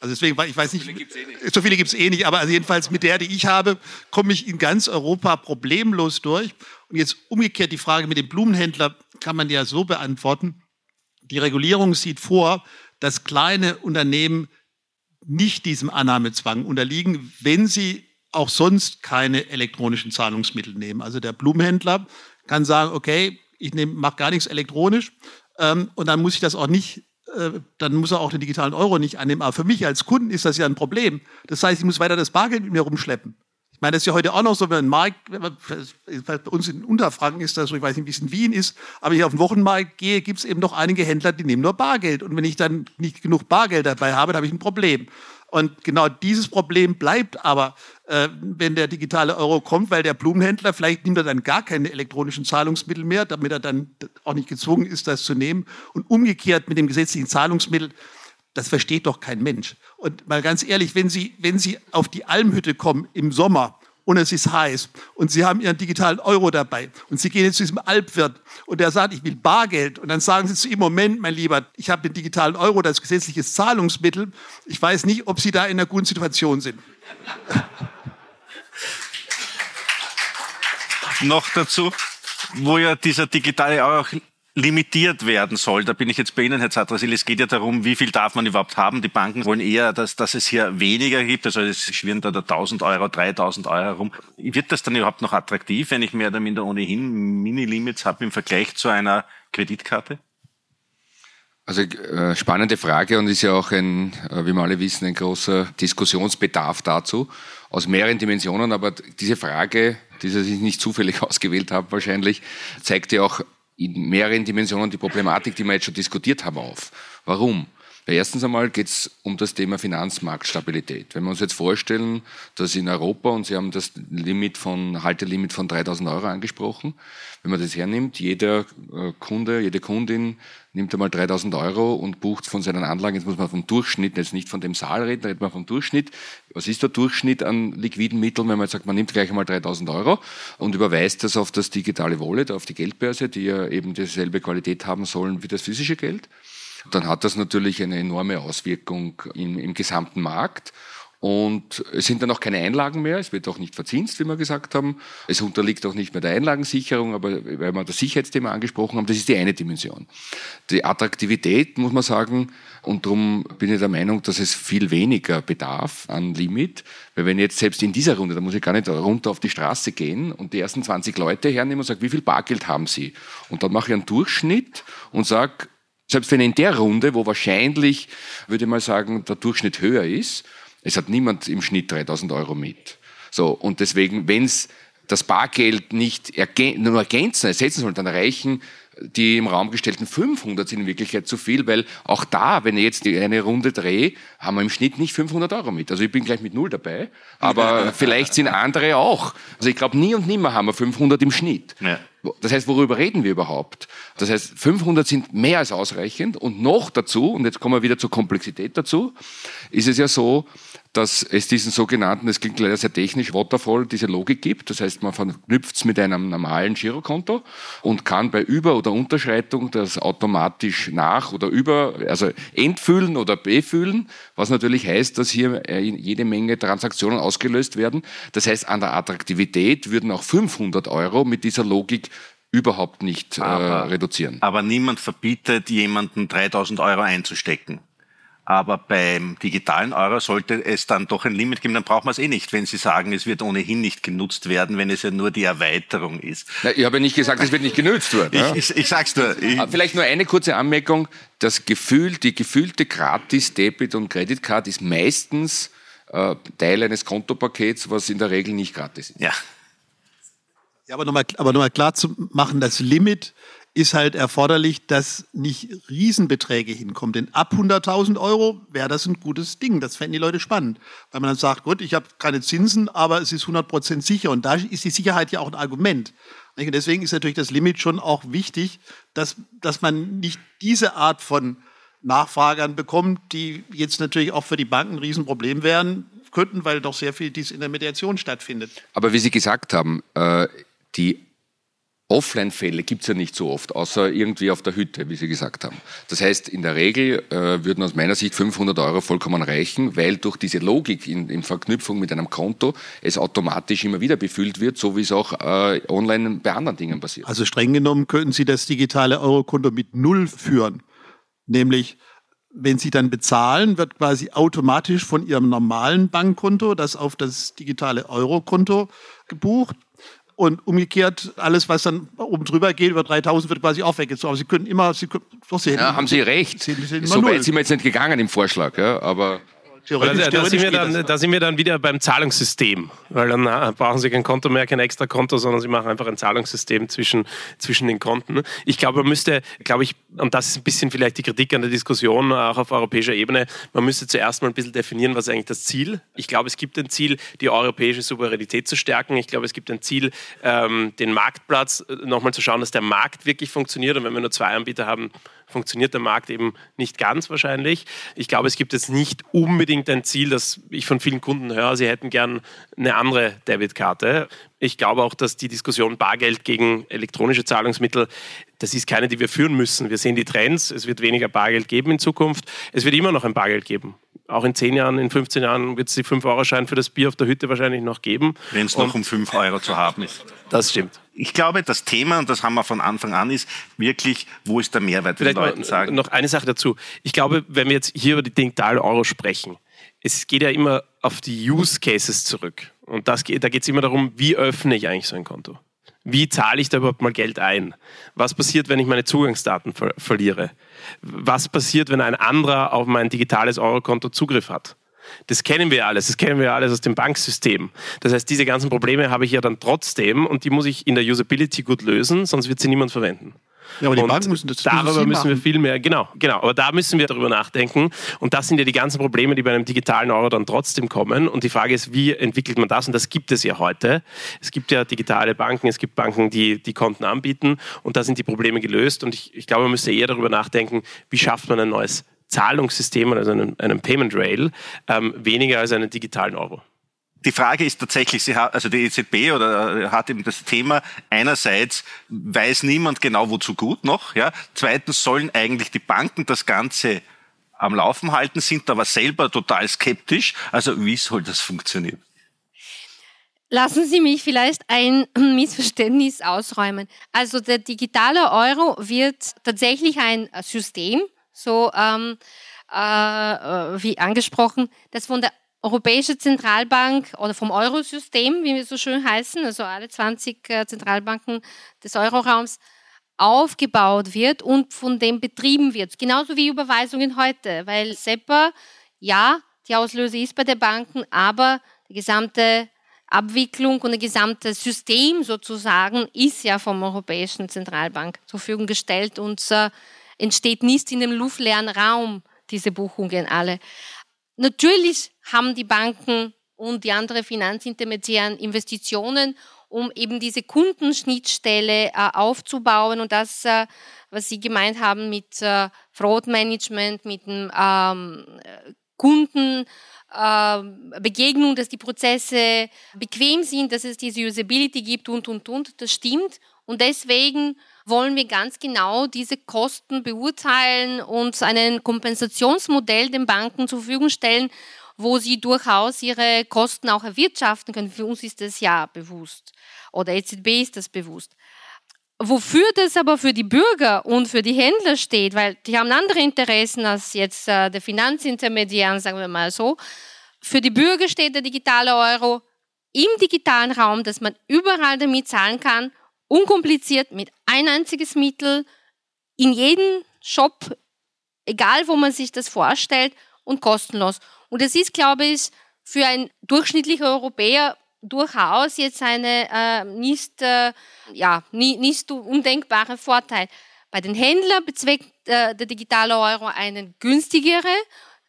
deswegen, ich weiß nicht, so viele gibt es eh nicht, aber also jedenfalls mit der, die ich habe, komme ich in ganz Europa problemlos durch. Und jetzt umgekehrt die Frage mit dem Blumenhändler kann man ja so beantworten. Die Regulierung sieht vor, dass kleine Unternehmen nicht diesem Annahmezwang unterliegen, wenn sie auch sonst keine elektronischen Zahlungsmittel nehmen. Also der Blumenhändler kann sagen, okay, ich mache gar nichts elektronisch ähm, und dann muss ich das auch nicht, äh, dann muss er auch den digitalen Euro nicht annehmen. Aber für mich als Kunden ist das ja ein Problem. Das heißt, ich muss weiter das Bargeld mit mir rumschleppen. Ich meine, das ist ja heute auch noch so, wenn ein Markt, bei uns in Unterfranken ist das so, ich weiß nicht, wie es in Wien ist, aber ich auf den Wochenmarkt gehe, gibt es eben noch einige Händler, die nehmen nur Bargeld. Und wenn ich dann nicht genug Bargeld dabei habe, dann habe ich ein Problem. Und genau dieses Problem bleibt aber, äh, wenn der digitale Euro kommt, weil der Blumenhändler, vielleicht nimmt er dann gar keine elektronischen Zahlungsmittel mehr, damit er dann auch nicht gezwungen ist, das zu nehmen. Und umgekehrt mit dem gesetzlichen Zahlungsmittel das versteht doch kein Mensch. Und mal ganz ehrlich, wenn Sie, wenn Sie auf die Almhütte kommen im Sommer und es ist heiß und Sie haben Ihren digitalen Euro dabei und Sie gehen jetzt zu diesem Alpwirt und der sagt, ich will Bargeld und dann sagen Sie zu ihm, Moment, mein Lieber, ich habe den digitalen Euro, das gesetzliches Zahlungsmittel. Ich weiß nicht, ob Sie da in einer guten Situation sind. Noch dazu, wo ja dieser digitale Euro limitiert werden soll. Da bin ich jetzt bei Ihnen, Herr Zatrasil. Es geht ja darum, wie viel darf man überhaupt haben. Die Banken wollen eher, dass, dass es hier weniger gibt. Also es schwirren da 1000 Euro, 3000 Euro herum. Wird das dann überhaupt noch attraktiv, wenn ich mehr oder minder ohnehin Mini-Limits habe im Vergleich zu einer Kreditkarte? Also äh, spannende Frage und ist ja auch ein, äh, wie wir alle wissen, ein großer Diskussionsbedarf dazu aus mehreren Dimensionen. Aber diese Frage, die sich nicht zufällig ausgewählt haben wahrscheinlich, zeigt ja auch in mehreren Dimensionen die Problematik, die wir jetzt schon diskutiert haben, auf. Warum? Erstens einmal geht es um das Thema Finanzmarktstabilität. Wenn wir uns jetzt vorstellen, dass in Europa, und Sie haben das Limit von, Haltelimit von 3000 Euro angesprochen, wenn man das hernimmt, jeder äh, Kunde, jede Kundin nimmt einmal 3000 Euro und bucht von seinen Anlagen, jetzt muss man vom Durchschnitt, jetzt nicht von dem Saal reden, da redet man vom Durchschnitt. Was ist der Durchschnitt an liquiden Mitteln, wenn man jetzt sagt, man nimmt gleich einmal 3000 Euro und überweist das auf das digitale Wallet, auf die Geldbörse, die ja eben dieselbe Qualität haben sollen wie das physische Geld? dann hat das natürlich eine enorme Auswirkung im, im gesamten Markt. Und es sind dann auch keine Einlagen mehr, es wird auch nicht verzinst, wie wir gesagt haben. Es unterliegt auch nicht mehr der Einlagensicherung, aber weil wir das Sicherheitsthema angesprochen haben, das ist die eine Dimension. Die Attraktivität, muss man sagen, und darum bin ich der Meinung, dass es viel weniger bedarf an Limit, weil wenn jetzt selbst in dieser Runde, da muss ich gar nicht runter auf die Straße gehen und die ersten 20 Leute hernehmen und sagen, wie viel Bargeld haben sie? Und dann mache ich einen Durchschnitt und sage, selbst wenn in der Runde, wo wahrscheinlich, würde ich mal sagen, der Durchschnitt höher ist, es hat niemand im Schnitt 3000 Euro mit. So, und deswegen, wenn es das Bargeld nicht ergän nur ergänzen, ersetzen soll, dann reichen die im Raum gestellten 500 sind in Wirklichkeit zu viel, weil auch da, wenn ich jetzt eine Runde drehe, haben wir im Schnitt nicht 500 Euro mit. Also ich bin gleich mit null dabei, aber vielleicht sind andere auch. Also ich glaube, nie und nimmer haben wir 500 im Schnitt. Ja. Das heißt, worüber reden wir überhaupt? Das heißt, 500 sind mehr als ausreichend und noch dazu, und jetzt kommen wir wieder zur Komplexität dazu, ist es ja so, dass es diesen sogenannten, das klingt leider sehr technisch, Waterfall, diese Logik gibt. Das heißt, man verknüpft es mit einem normalen Girokonto und kann bei Über- oder Unterschreitung das automatisch nach oder über, also entfüllen oder befüllen, was natürlich heißt, dass hier äh, jede Menge Transaktionen ausgelöst werden. Das heißt, an der Attraktivität würden auch 500 Euro mit dieser Logik überhaupt nicht äh, reduzieren. Aber niemand verbietet, jemanden 3000 Euro einzustecken. Aber beim digitalen Euro sollte es dann doch ein Limit geben, dann braucht man es eh nicht, wenn Sie sagen, es wird ohnehin nicht genutzt werden, wenn es ja nur die Erweiterung ist. Na, ich habe nicht gesagt, es wird nicht genutzt werden. Ich, ja? ich, ich sag's nur. Ich, Vielleicht nur eine kurze Anmerkung. Das Gefühl, die gefühlte Gratis Debit und Credit Card ist meistens äh, Teil eines Kontopakets, was in der Regel nicht gratis ist. Ja. Ja, aber nochmal aber noch mal klar zu machen, das Limit ist halt erforderlich, dass nicht Riesenbeträge hinkommen. Denn ab 100.000 Euro wäre das ein gutes Ding. Das fänden die Leute spannend. Weil man dann sagt, gut, ich habe keine Zinsen, aber es ist 100% sicher. Und da ist die Sicherheit ja auch ein Argument. Und deswegen ist natürlich das Limit schon auch wichtig, dass, dass man nicht diese Art von Nachfragern bekommt, die jetzt natürlich auch für die Banken ein Riesenproblem wären könnten, weil doch sehr viel dies in der Mediation stattfindet. Aber wie Sie gesagt haben, äh, die Offline-Fälle gibt es ja nicht so oft, außer irgendwie auf der Hütte, wie Sie gesagt haben. Das heißt, in der Regel äh, würden aus meiner Sicht 500 Euro vollkommen reichen, weil durch diese Logik in, in Verknüpfung mit einem Konto es automatisch immer wieder befüllt wird, so wie es auch äh, online bei anderen Dingen passiert. Also streng genommen könnten Sie das digitale Eurokonto mit Null führen. Nämlich, wenn Sie dann bezahlen, wird quasi automatisch von Ihrem normalen Bankkonto das auf das digitale Eurokonto gebucht und umgekehrt, alles, was dann oben drüber geht, über 3000, wird quasi auch weggezogen. Aber Sie können immer, Sie können, doch, Sie ja, haben Sie recht. Sie, Sie so weit sind wir jetzt nicht gegangen im Vorschlag, ja, aber Theoretisch, da, da, sind wir dann, da sind wir dann wieder beim Zahlungssystem, weil dann äh, brauchen Sie kein Konto mehr, kein extra Konto, sondern Sie machen einfach ein Zahlungssystem zwischen, zwischen den Konten. Ich glaube, man müsste, glaube ich, und das ist ein bisschen vielleicht die Kritik an der Diskussion, auch auf europäischer Ebene, man müsste zuerst mal ein bisschen definieren, was ist eigentlich das Ziel. Ich glaube, es gibt ein Ziel, die europäische Souveränität zu stärken. Ich glaube, es gibt ein Ziel, ähm, den Marktplatz äh, nochmal zu schauen, dass der Markt wirklich funktioniert. Und wenn wir nur zwei Anbieter haben, funktioniert der Markt eben nicht ganz wahrscheinlich. Ich glaube, es gibt jetzt nicht unbedingt ein Ziel, das ich von vielen Kunden höre, sie hätten gern eine andere Debitkarte. Ich glaube auch, dass die Diskussion Bargeld gegen elektronische Zahlungsmittel, das ist keine, die wir führen müssen. Wir sehen die Trends. Es wird weniger Bargeld geben in Zukunft. Es wird immer noch ein Bargeld geben. Auch in 10 Jahren, in 15 Jahren wird es die 5-Euro-Schein für das Bier auf der Hütte wahrscheinlich noch geben. Wenn es noch um 5 Euro zu haben ist. Das stimmt. Ich glaube, das Thema, und das haben wir von Anfang an, ist wirklich, wo ist der Mehrwert, Vielleicht Leuten sagen. Noch eine Sache dazu. Ich glaube, wenn wir jetzt hier über die digitalen Euro sprechen, es geht ja immer auf die Use Cases zurück. Und das, da geht es immer darum, wie öffne ich eigentlich so ein Konto? Wie zahle ich da überhaupt mal Geld ein? Was passiert, wenn ich meine Zugangsdaten ver verliere? Was passiert, wenn ein anderer auf mein digitales Eurokonto Zugriff hat? Das kennen wir alles, das kennen wir alles aus dem Banksystem. Das heißt, diese ganzen Probleme habe ich ja dann trotzdem und die muss ich in der Usability gut lösen, sonst wird sie niemand verwenden. Ja, aber die und Banken müssen das Darüber müssen wir viel mehr, genau, genau. Aber da müssen wir darüber nachdenken. Und das sind ja die ganzen Probleme, die bei einem digitalen Euro dann trotzdem kommen. Und die Frage ist, wie entwickelt man das? Und das gibt es ja heute. Es gibt ja digitale Banken, es gibt Banken, die die Konten anbieten. Und da sind die Probleme gelöst. Und ich, ich glaube, man müsste eher darüber nachdenken, wie schafft man ein neues Zahlungssystem, also einen, einen Payment Rail, ähm, weniger als einen digitalen Euro. Die Frage ist tatsächlich, sie hat, also die EZB oder äh, hat eben das Thema, einerseits weiß niemand genau wozu gut noch, ja. Zweitens sollen eigentlich die Banken das Ganze am Laufen halten, sind aber selber total skeptisch. Also wie soll das funktionieren? Lassen Sie mich vielleicht ein Missverständnis ausräumen. Also der digitale Euro wird tatsächlich ein System, so ähm, äh, äh wie angesprochen, das von der Europäische Zentralbank oder vom Eurosystem, wie wir so schön heißen, also alle 20 äh, Zentralbanken des Euroraums, aufgebaut wird und von dem betrieben wird. Genauso wie Überweisungen heute, weil SEPA, ja, die Auslöse ist bei den Banken, aber die gesamte Abwicklung und das gesamte System sozusagen ist ja vom Europäischen Zentralbank zur Verfügung gestellt und äh, entsteht nicht in dem luftleeren Raum, diese Buchungen alle. Natürlich haben die Banken und die anderen Finanzintermediären Investitionen, um eben diese Kundenschnittstelle äh, aufzubauen und das, äh, was Sie gemeint haben mit äh, Fraud-Management, mit dem ähm, Kundenbegegnung, ähm, dass die Prozesse bequem sind, dass es diese Usability gibt und, und, und. Das stimmt. Und deswegen wollen wir ganz genau diese Kosten beurteilen und ein Kompensationsmodell den Banken zur Verfügung stellen, wo sie durchaus ihre Kosten auch erwirtschaften können. Für uns ist das ja bewusst oder EZB ist das bewusst. Wofür das aber für die Bürger und für die Händler steht, weil die haben andere Interessen als jetzt äh, der Finanzintermediär, sagen wir mal so. Für die Bürger steht der digitale Euro im digitalen Raum, dass man überall damit zahlen kann, unkompliziert mit ein einziges Mittel, in jedem Shop, egal wo man sich das vorstellt und kostenlos. Und das ist, glaube ich, für einen durchschnittlichen Europäer durchaus jetzt eine äh, nicht, äh, ja, nie, nicht undenkbare Vorteil. Bei den Händlern bezweckt äh, der digitale Euro einen günstigere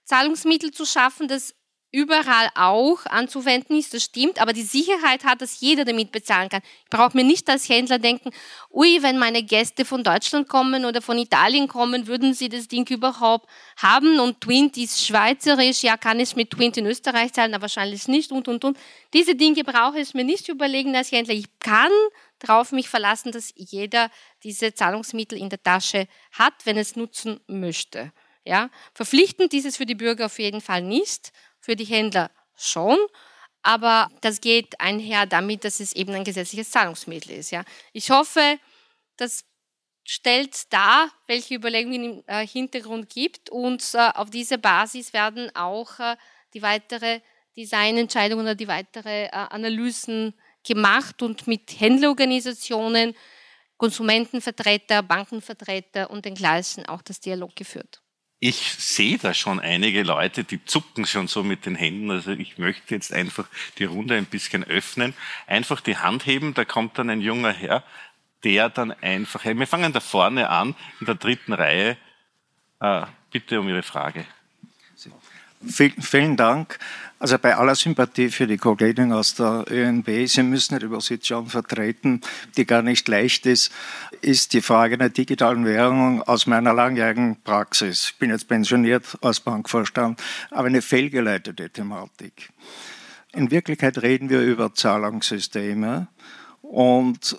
Zahlungsmittel zu schaffen, das überall auch anzuwenden ist, das stimmt, aber die Sicherheit hat, dass jeder damit bezahlen kann. Ich brauche mir nicht als Händler denken, ui, wenn meine Gäste von Deutschland kommen oder von Italien kommen, würden sie das Ding überhaupt haben und Twint ist schweizerisch, ja, kann ich mit Twint in Österreich zahlen, aber wahrscheinlich nicht und, und, und. Diese Dinge brauche ich mir nicht überlegen als Händler. Ich kann darauf mich verlassen, dass jeder diese Zahlungsmittel in der Tasche hat, wenn es nutzen möchte. Ja, verpflichtend ist es für die Bürger auf jeden Fall nicht für die Händler schon, aber das geht einher damit, dass es eben ein gesetzliches Zahlungsmittel ist. Ja. Ich hoffe, das stellt dar, welche Überlegungen im äh, Hintergrund gibt und äh, auf dieser Basis werden auch äh, die weitere Designentscheidungen oder die weitere äh, Analysen gemacht und mit Händlerorganisationen, Konsumentenvertreter, Bankenvertreter und den gleichen auch das Dialog geführt ich sehe da schon einige Leute, die zucken schon so mit den Händen. Also ich möchte jetzt einfach die Runde ein bisschen öffnen. Einfach die Hand heben, da kommt dann ein junger Herr, der dann einfach, wir fangen da vorne an, in der dritten Reihe. Äh, bitte um Ihre Frage. Vielen Dank. Also bei aller Sympathie für die Kollegin aus der ÖNB, Sie müssen eine Position vertreten, die gar nicht leicht ist, ist die Frage der digitalen Währung aus meiner langjährigen Praxis. Ich bin jetzt pensioniert als Bankvorstand, aber eine fehlgeleitete Thematik. In Wirklichkeit reden wir über Zahlungssysteme und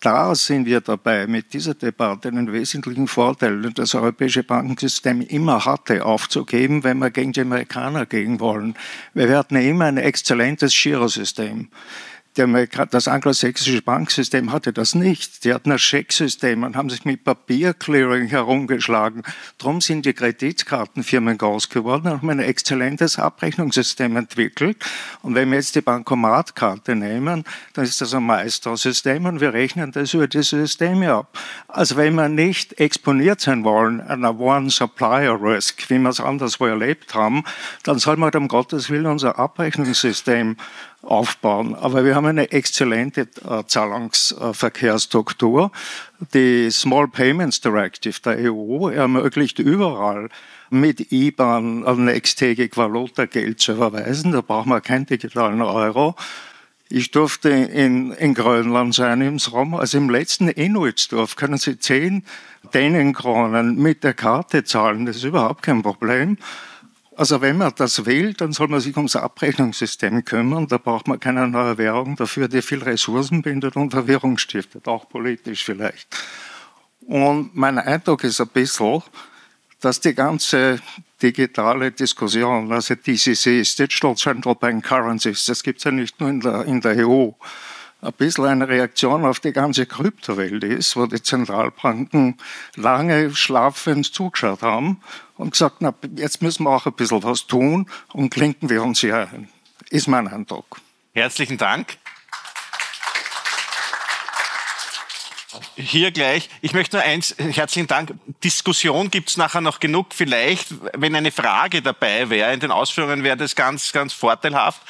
da sind wir dabei, mit dieser Debatte einen wesentlichen Vorteil, den das europäische Bankensystem immer hatte, aufzugeben, wenn wir gegen die Amerikaner gehen wollen. Wir hatten immer ein exzellentes Girosystem das anglosächsische Banksystem hatte das nicht. Die hatten ein Schecksystem und haben sich mit Papierclearing herumgeschlagen. Darum sind die Kreditkartenfirmen groß geworden und haben ein exzellentes Abrechnungssystem entwickelt. Und wenn wir jetzt die Bankomatkarte nehmen, dann ist das ein Maestro-System und wir rechnen das über diese Systeme ab. Also wenn wir nicht exponiert sein wollen einer One-Supplier-Risk, wie wir es anderswo erlebt haben, dann soll man um Gottes Willen unser Abrechnungssystem aufbauen. Aber wir haben eine exzellente äh, Zahlungsverkehrsstruktur. Die Small Payments Directive der EU ermöglicht überall mit IBAN nächsttägig Valuta-Geld zu überweisen. Da braucht man keinen digitalen Euro. Ich durfte in, in Grönland sein, im Sommer, also im letzten Inuitsdorf können Sie zehn Dänenkronen mit der Karte zahlen. Das ist überhaupt kein Problem. Also wenn man das will, dann soll man sich ums Abrechnungssystem kümmern. Da braucht man keine neue Währung dafür, die viel Ressourcen bindet und Verwirrung stiftet, auch politisch vielleicht. Und mein Eindruck ist ein bisschen, dass die ganze digitale Diskussion, also DCCs, Digital Central Bank Currencies, das gibt es ja nicht nur in der, in der EU, ein bisschen eine Reaktion auf die ganze Kryptowelt ist, wo die Zentralbanken lange schlafend zugeschaut haben und gesagt, na, jetzt müssen wir auch ein bisschen was tun und klinken wir uns hier ein. Ist mein Eindruck. Herzlichen Dank. Hier gleich. Ich möchte nur eins, herzlichen Dank. Diskussion gibt's nachher noch genug. Vielleicht, wenn eine Frage dabei wäre in den Ausführungen, wäre das ganz, ganz vorteilhaft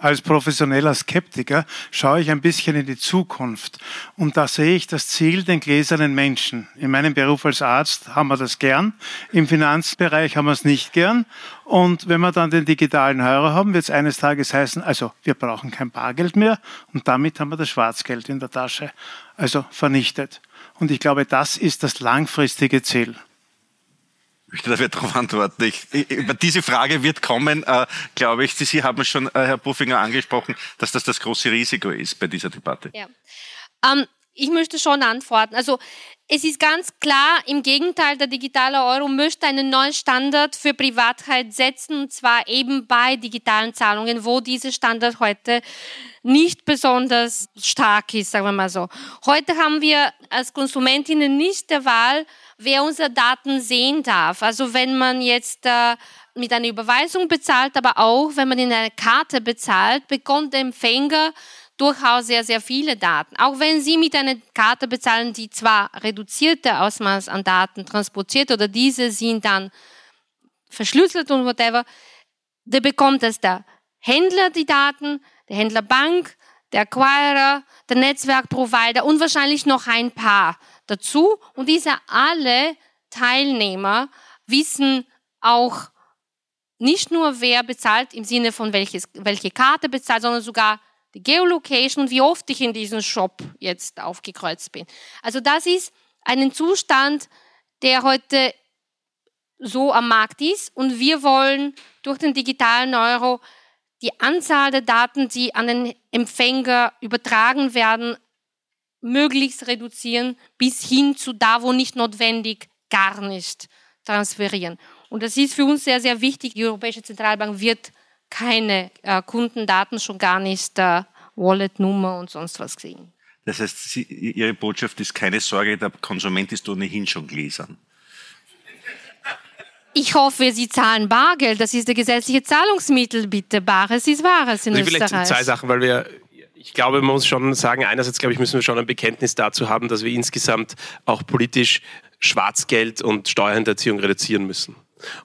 als professioneller Skeptiker schaue ich ein bisschen in die Zukunft und da sehe ich das Ziel, den gläsernen Menschen. In meinem Beruf als Arzt haben wir das gern, im Finanzbereich haben wir es nicht gern und wenn wir dann den digitalen Euro haben, wird es eines Tages heißen, also wir brauchen kein Bargeld mehr und damit haben wir das Schwarzgeld in der Tasche, also vernichtet. Und ich glaube, das ist das langfristige Ziel möchte dafür darauf antworten. Ich, über diese Frage wird kommen, äh, glaube ich. Sie haben schon, äh, Herr Buffinger, angesprochen, dass das das große Risiko ist bei dieser Debatte. Ja. Ähm, Ich möchte schon antworten. Also es ist ganz klar, im Gegenteil, der digitale Euro möchte einen neuen Standard für Privatheit setzen, und zwar eben bei digitalen Zahlungen, wo dieser Standard heute nicht besonders stark ist, sagen wir mal so. Heute haben wir als Konsumentinnen nicht der Wahl, wer unsere Daten sehen darf. Also wenn man jetzt äh, mit einer Überweisung bezahlt, aber auch wenn man in einer Karte bezahlt, bekommt der Empfänger durchaus sehr, sehr viele Daten. Auch wenn Sie mit einer Karte bezahlen, die zwar reduzierte Ausmaß an Daten transportiert oder diese sind dann verschlüsselt und whatever, der bekommt es der Händler die Daten, der Händlerbank, der Acquirer, der Netzwerkprovider und wahrscheinlich noch ein paar dazu. Und diese alle Teilnehmer wissen auch nicht nur, wer bezahlt im Sinne von welches, welche Karte bezahlt, sondern sogar die Geolocation und wie oft ich in diesem Shop jetzt aufgekreuzt bin. Also das ist ein Zustand, der heute so am Markt ist und wir wollen durch den digitalen Euro die Anzahl der Daten, die an den Empfänger übertragen werden, möglichst reduzieren bis hin zu da, wo nicht notwendig, gar nicht transferieren. Und das ist für uns sehr, sehr wichtig. Die Europäische Zentralbank wird keine äh, Kundendaten, schon gar nicht äh, Wallet-Nummer und sonst was sehen. Das heißt, Sie, Ihre Botschaft ist keine Sorge, der Konsument ist ohnehin schon gläsern. Ich hoffe, Sie zahlen Bargeld. Das ist der gesetzliche Zahlungsmittel, bitte. Bares ist Wahres in also Österreich. Vielleicht zwei Sachen, weil wir ich glaube, man muss schon sagen, einerseits glaube ich, müssen wir schon ein Bekenntnis dazu haben, dass wir insgesamt auch politisch Schwarzgeld und Steuerhinterziehung reduzieren müssen.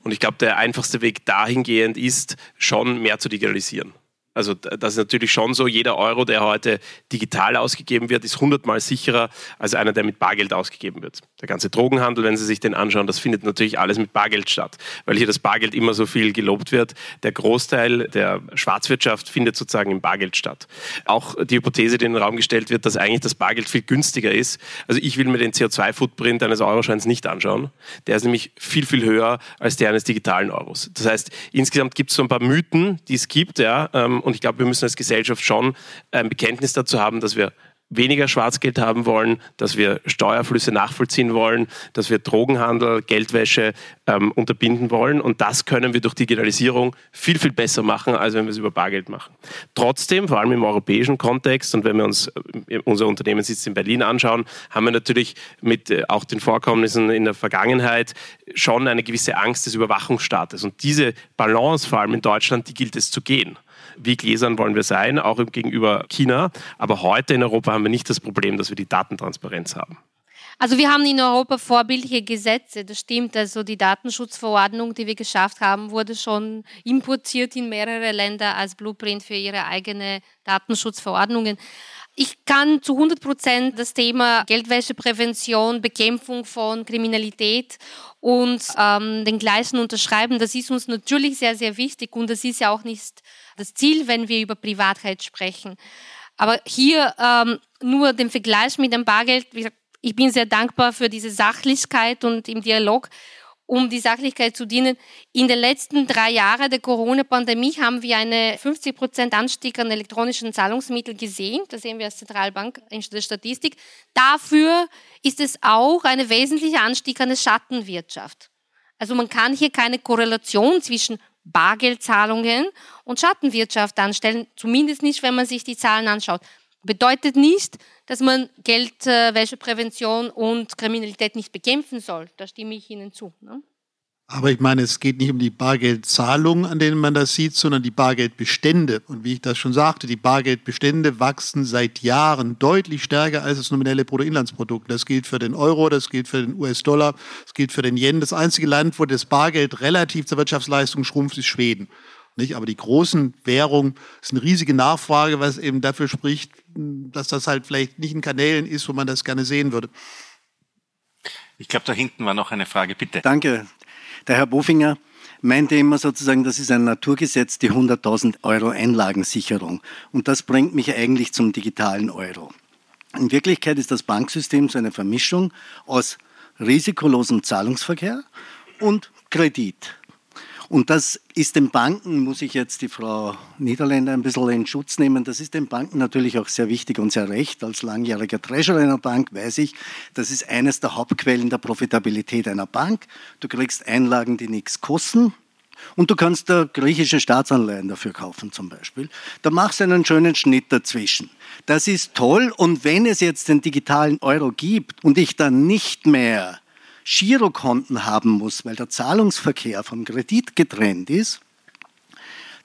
Und ich glaube, der einfachste Weg dahingehend ist, schon mehr zu digitalisieren. Also das ist natürlich schon so, jeder Euro, der heute digital ausgegeben wird, ist hundertmal sicherer als einer, der mit Bargeld ausgegeben wird. Der ganze Drogenhandel, wenn Sie sich den anschauen, das findet natürlich alles mit Bargeld statt, weil hier das Bargeld immer so viel gelobt wird. Der Großteil der Schwarzwirtschaft findet sozusagen im Bargeld statt. Auch die Hypothese, die in den Raum gestellt wird, dass eigentlich das Bargeld viel günstiger ist. Also ich will mir den CO2-Footprint eines Euroscheins nicht anschauen. Der ist nämlich viel, viel höher als der eines digitalen Euros. Das heißt, insgesamt gibt es so ein paar Mythen, die es gibt, ja, ähm, und ich glaube, wir müssen als Gesellschaft schon ein Bekenntnis dazu haben, dass wir weniger Schwarzgeld haben wollen, dass wir Steuerflüsse nachvollziehen wollen, dass wir Drogenhandel, Geldwäsche ähm, unterbinden wollen. Und das können wir durch Digitalisierung viel, viel besser machen, als wenn wir es über Bargeld machen. Trotzdem, vor allem im europäischen Kontext und wenn wir uns äh, unser Unternehmen sitzt in Berlin anschauen, haben wir natürlich mit äh, auch den Vorkommnissen in der Vergangenheit schon eine gewisse Angst des Überwachungsstaates. Und diese Balance, vor allem in Deutschland, die gilt es zu gehen wie gläsern wollen wir sein, auch gegenüber China. Aber heute in Europa haben wir nicht das Problem, dass wir die Datentransparenz haben. Also wir haben in Europa vorbildliche Gesetze, das stimmt. Also die Datenschutzverordnung, die wir geschafft haben, wurde schon importiert in mehrere Länder als Blueprint für ihre eigene Datenschutzverordnungen. Ich kann zu 100 Prozent das Thema Geldwäscheprävention, Bekämpfung von Kriminalität und ähm, den Gleichen unterschreiben. Das ist uns natürlich sehr, sehr wichtig und das ist ja auch nicht das Ziel, wenn wir über Privatheit sprechen. Aber hier ähm, nur den Vergleich mit dem Bargeld. Ich bin sehr dankbar für diese Sachlichkeit und im Dialog, um die Sachlichkeit zu dienen. In den letzten drei Jahren der Corona-Pandemie haben wir einen 50 Prozent Anstieg an elektronischen Zahlungsmitteln gesehen. Das sehen wir als Zentralbank in der Statistik. Dafür ist es auch ein wesentlicher Anstieg an der Schattenwirtschaft. Also man kann hier keine Korrelation zwischen Bargeldzahlungen und Schattenwirtschaft anstellen, zumindest nicht, wenn man sich die Zahlen anschaut. Bedeutet nicht, dass man Geldwäscheprävention und Kriminalität nicht bekämpfen soll. Da stimme ich Ihnen zu. Ne? Aber ich meine, es geht nicht um die Bargeldzahlungen, an denen man das sieht, sondern die Bargeldbestände. Und wie ich das schon sagte, die Bargeldbestände wachsen seit Jahren deutlich stärker als das nominelle Bruttoinlandsprodukt. Das gilt für den Euro, das gilt für den US-Dollar, das gilt für den Yen. Das einzige Land, wo das Bargeld relativ zur Wirtschaftsleistung schrumpft, ist Schweden. Nicht? Aber die großen Währungen ist eine riesige Nachfrage, was eben dafür spricht, dass das halt vielleicht nicht in Kanälen ist, wo man das gerne sehen würde. Ich glaube, da hinten war noch eine Frage, bitte. Danke. Der Herr Bofinger meinte immer sozusagen, das ist ein Naturgesetz, die 100.000 Euro Einlagensicherung. Und das bringt mich eigentlich zum digitalen Euro. In Wirklichkeit ist das Banksystem so eine Vermischung aus risikolosem Zahlungsverkehr und Kredit. Und das ist den Banken, muss ich jetzt die Frau Niederländer ein bisschen in Schutz nehmen, das ist den Banken natürlich auch sehr wichtig und sehr recht. Als langjähriger Treasurer einer Bank weiß ich, das ist eines der Hauptquellen der Profitabilität einer Bank. Du kriegst Einlagen, die nichts kosten. Und du kannst da griechische Staatsanleihen dafür kaufen zum Beispiel. Da machst du einen schönen Schnitt dazwischen. Das ist toll. Und wenn es jetzt den digitalen Euro gibt und ich dann nicht mehr Girokonten haben muss, weil der Zahlungsverkehr vom Kredit getrennt ist,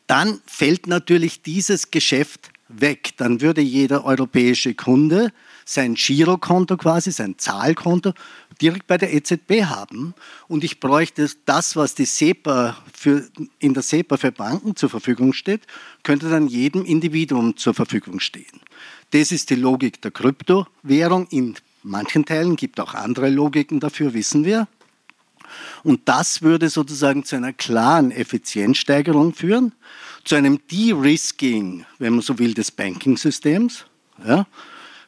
dann fällt natürlich dieses Geschäft weg. Dann würde jeder europäische Kunde sein Girokonto quasi, sein Zahlkonto direkt bei der EZB haben. Und ich bräuchte das, was die SEPA für, in der SEPA für Banken zur Verfügung steht, könnte dann jedem Individuum zur Verfügung stehen. Das ist die Logik der Kryptowährung in manchen Teilen gibt auch andere Logiken dafür, wissen wir. Und das würde sozusagen zu einer klaren Effizienzsteigerung führen, zu einem De-Risking, wenn man so will, des Banking-Systems, ja,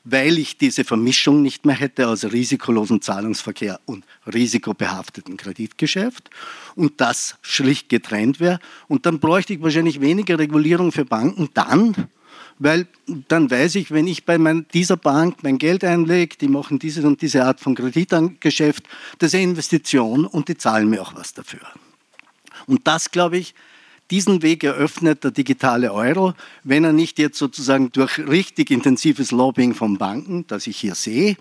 weil ich diese Vermischung nicht mehr hätte aus risikolosem Zahlungsverkehr und risikobehafteten Kreditgeschäft und das schlicht getrennt wäre. Und dann bräuchte ich wahrscheinlich weniger Regulierung für Banken dann, weil dann weiß ich, wenn ich bei mein, dieser Bank mein Geld einlege, die machen diese und diese Art von Kreditgeschäft, das ist eine Investition und die zahlen mir auch was dafür. Und das, glaube ich, diesen Weg eröffnet der digitale Euro, wenn er nicht jetzt sozusagen durch richtig intensives Lobbying von Banken, das ich hier sehe,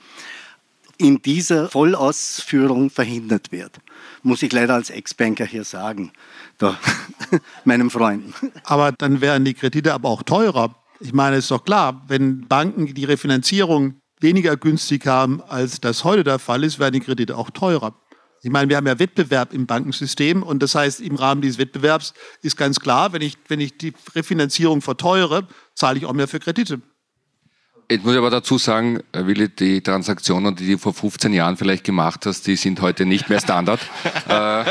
in dieser Vollausführung verhindert wird. Muss ich leider als Ex-Banker hier sagen, da, meinem Freunden. Aber dann wären die Kredite aber auch teurer. Ich meine, es ist doch klar, wenn Banken die Refinanzierung weniger günstig haben, als das heute der Fall ist, werden die Kredite auch teurer. Ich meine, wir haben ja Wettbewerb im Bankensystem und das heißt, im Rahmen dieses Wettbewerbs ist ganz klar, wenn ich, wenn ich die Refinanzierung verteure, zahle ich auch mehr für Kredite. Jetzt muss ich aber dazu sagen, äh, Willi, die Transaktionen, die du vor 15 Jahren vielleicht gemacht hast, die sind heute nicht mehr Standard. Äh,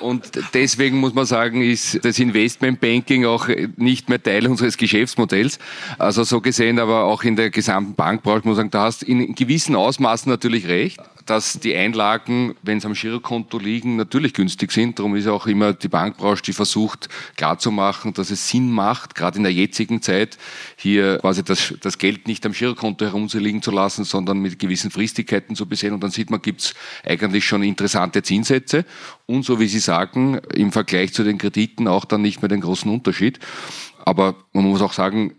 und deswegen muss man sagen, ist das Investmentbanking auch nicht mehr Teil unseres Geschäftsmodells. Also so gesehen, aber auch in der gesamten Bankbranche muss man sagen, da hast in gewissen Ausmaßen natürlich recht dass die Einlagen, wenn sie am Girokonto liegen, natürlich günstig sind. Darum ist auch immer die Bankbranche, die versucht klarzumachen, dass es Sinn macht, gerade in der jetzigen Zeit, hier quasi das, das Geld nicht am Girokonto herumliegen zu lassen, sondern mit gewissen Fristigkeiten zu besehen. Und dann sieht man, gibt es eigentlich schon interessante Zinssätze. Und so wie Sie sagen, im Vergleich zu den Krediten auch dann nicht mehr den großen Unterschied. Aber man muss auch sagen,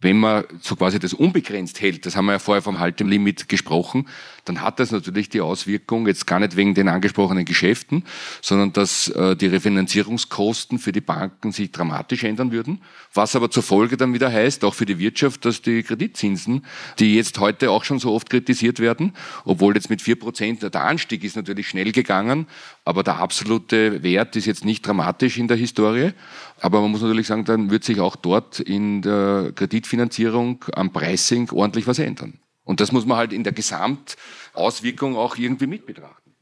wenn man so quasi das unbegrenzt hält, das haben wir ja vorher vom Haltelimit gesprochen, dann hat das natürlich die Auswirkung, jetzt gar nicht wegen den angesprochenen Geschäften, sondern dass äh, die Refinanzierungskosten für die Banken sich dramatisch ändern würden, was aber zur Folge dann wieder heißt, auch für die Wirtschaft, dass die Kreditzinsen, die jetzt heute auch schon so oft kritisiert werden, obwohl jetzt mit vier Prozent der Anstieg ist natürlich schnell gegangen, aber der absolute Wert ist jetzt nicht dramatisch in der Historie, aber man muss natürlich sagen, dann wird sich auch dort in der Kreditfinanzierung am Pricing ordentlich was ändern. Und das muss man halt in der Gesamtauswirkung auch irgendwie mit betrachten.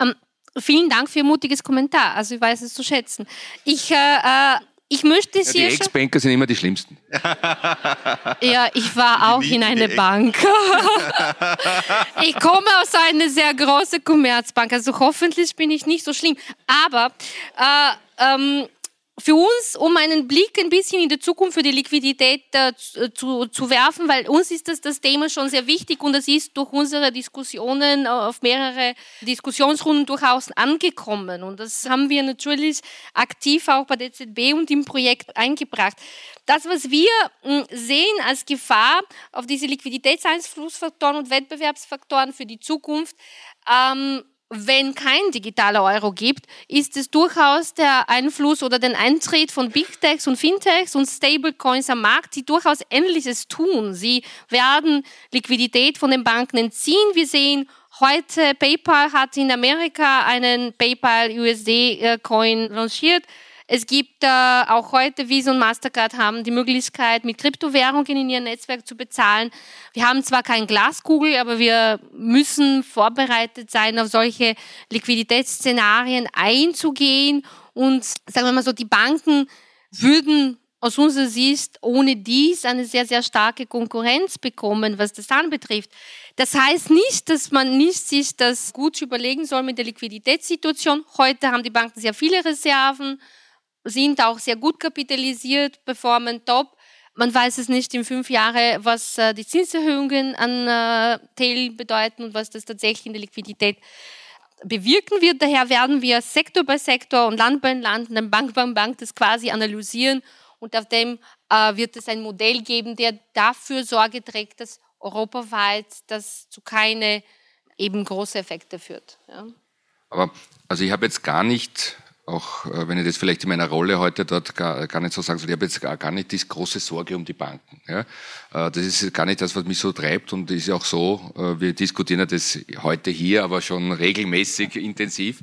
Ähm, vielen Dank für Ihr mutiges Kommentar. Also ich weiß es zu schätzen. Ich, äh, äh ich möchte ja, Die Ex-Banker sind immer die schlimmsten. ja, ich war auch in einer Bank. ich komme aus einer sehr großen Commerzbank, also hoffentlich bin ich nicht so schlimm. Aber äh, ähm, für uns, um einen Blick ein bisschen in die Zukunft für die Liquidität äh, zu, zu werfen, weil uns ist das, das Thema schon sehr wichtig und es ist durch unsere Diskussionen auf mehrere Diskussionsrunden durchaus angekommen. Und das haben wir natürlich aktiv auch bei der EZB und im Projekt eingebracht. Das, was wir hm, sehen als Gefahr auf diese Liquiditätseinflussfaktoren und Wettbewerbsfaktoren für die Zukunft, ähm, wenn kein digitaler Euro gibt, ist es durchaus der Einfluss oder den Eintritt von Big Techs und Fintechs und Stablecoins am Markt, die durchaus Ähnliches tun. Sie werden Liquidität von den Banken entziehen. Wir sehen heute, PayPal hat in Amerika einen PayPal USD äh, Coin lanciert. Es gibt äh, auch heute Visa und Mastercard haben die Möglichkeit, mit Kryptowährungen in ihr Netzwerk zu bezahlen. Wir haben zwar kein Glaskugel, aber wir müssen vorbereitet sein, auf solche Liquiditätsszenarien einzugehen. Und sagen wir mal so, die Banken würden aus unserer Sicht ohne dies eine sehr, sehr starke Konkurrenz bekommen, was das anbetrifft. Das heißt nicht, dass man nicht sich das gut überlegen soll mit der Liquiditätssituation. Heute haben die Banken sehr viele Reserven, sind auch sehr gut kapitalisiert, performen top. Man weiß es nicht in fünf Jahren, was äh, die Zinserhöhungen an äh, Tail bedeuten und was das tatsächlich in der Liquidität bewirken wird. Daher werden wir Sektor bei Sektor und Land bei Land und Bank bei Bank das quasi analysieren und auf dem äh, wird es ein Modell geben, der dafür Sorge trägt, dass europaweit das zu keine eben große Effekte führt. Ja. Aber also ich habe jetzt gar nicht auch äh, wenn ich das vielleicht in meiner Rolle heute dort gar, gar nicht so sagen soll, ich habe jetzt gar, gar nicht die große Sorge um die Banken. Ja? Äh, das ist gar nicht das, was mich so treibt und ist auch so, äh, wir diskutieren ja das heute hier, aber schon regelmäßig intensiv.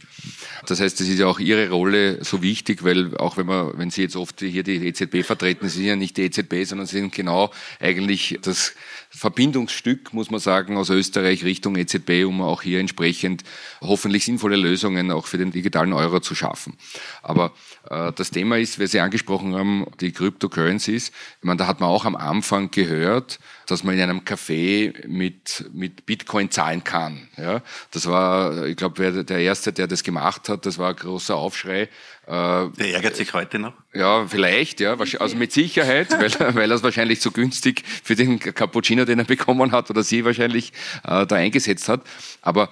Das heißt, das ist ja auch Ihre Rolle so wichtig, weil auch wenn man, wenn Sie jetzt oft hier die EZB vertreten, Sie sind ja nicht die EZB, sondern Sie sind genau eigentlich das Verbindungsstück, muss man sagen, aus Österreich Richtung EZB, um auch hier entsprechend hoffentlich sinnvolle Lösungen auch für den digitalen Euro zu schaffen. Aber das Thema ist, wie Sie angesprochen haben, die Cryptocurrencies. Ich meine, da hat man auch am Anfang gehört, dass man in einem Café mit, mit Bitcoin zahlen kann. Ja, das war, ich glaube, der Erste, der das gemacht hat, das war ein großer Aufschrei. Äh, der ärgert sich heute noch? Ja, vielleicht, ja, also mit Sicherheit, weil, weil er es wahrscheinlich so günstig für den Cappuccino, den er bekommen hat, oder sie wahrscheinlich äh, da eingesetzt hat. Aber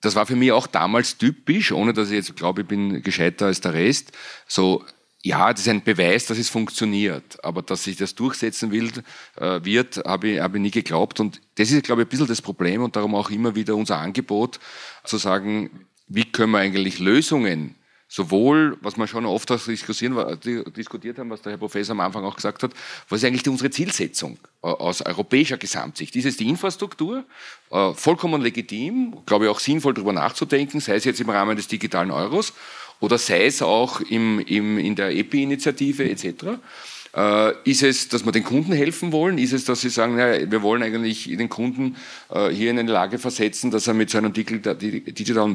das war für mich auch damals typisch, ohne dass ich jetzt glaube, ich bin gescheiter als der Rest. So, ja, das ist ein Beweis, dass es funktioniert. Aber dass sich das durchsetzen will, äh, wird, habe ich, hab ich nie geglaubt. Und das ist, glaube ich, ein bisschen das Problem und darum auch immer wieder unser Angebot, zu sagen, wie können wir eigentlich Lösungen sowohl, was wir schon oft diskutiert haben, was der Herr Professor am Anfang auch gesagt hat, was ist eigentlich unsere Zielsetzung äh, aus europäischer Gesamtsicht? Ist es die Infrastruktur? Äh, vollkommen legitim, glaube ich auch sinnvoll darüber nachzudenken, sei es jetzt im Rahmen des digitalen Euros oder sei es auch im, im, in der EPI-Initiative etc. Äh, ist es, dass wir den Kunden helfen wollen? Ist es, dass sie sagen, ja, wir wollen eigentlich den Kunden äh, hier in eine Lage versetzen, dass er mit so einem Digital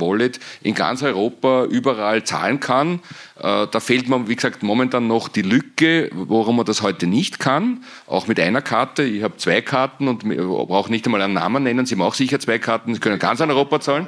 Wallet in ganz Europa überall zahlen kann? Äh, da fehlt mir, wie gesagt, momentan noch die Lücke, warum man das heute nicht kann. Auch mit einer Karte. Ich habe zwei Karten und brauche nicht einmal einen Namen nennen. Sie haben auch sicher zwei Karten. Sie können ganz in Europa zahlen.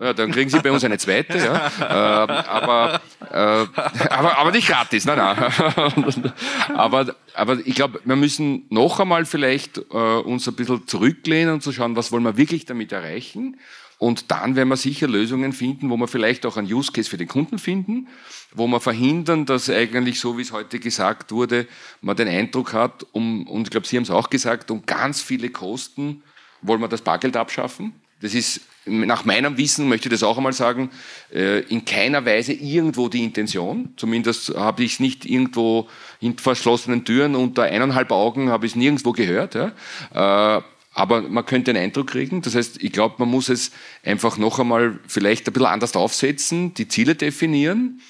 Ja, dann kriegen Sie bei uns eine zweite, ja. Äh, aber, äh, aber, aber nicht gratis, nein, nein. aber, aber ich glaube, wir müssen noch einmal vielleicht äh, uns ein bisschen zurücklehnen und zu schauen, was wollen wir wirklich damit erreichen. Und dann werden wir sicher Lösungen finden, wo wir vielleicht auch einen Use Case für den Kunden finden, wo wir verhindern, dass eigentlich, so wie es heute gesagt wurde, man den Eindruck hat, um, und ich glaube, Sie haben es auch gesagt, um ganz viele Kosten wollen wir das Bargeld abschaffen. Das ist nach meinem Wissen, möchte ich das auch einmal sagen, äh, in keiner Weise irgendwo die Intention. Zumindest habe ich es nicht irgendwo hinter verschlossenen Türen unter eineinhalb Augen habe ich es nirgendwo gehört. Äh, aber man könnte einen Eindruck kriegen. Das heißt, ich glaube, man muss es einfach noch einmal vielleicht ein bisschen anders aufsetzen, die Ziele definieren.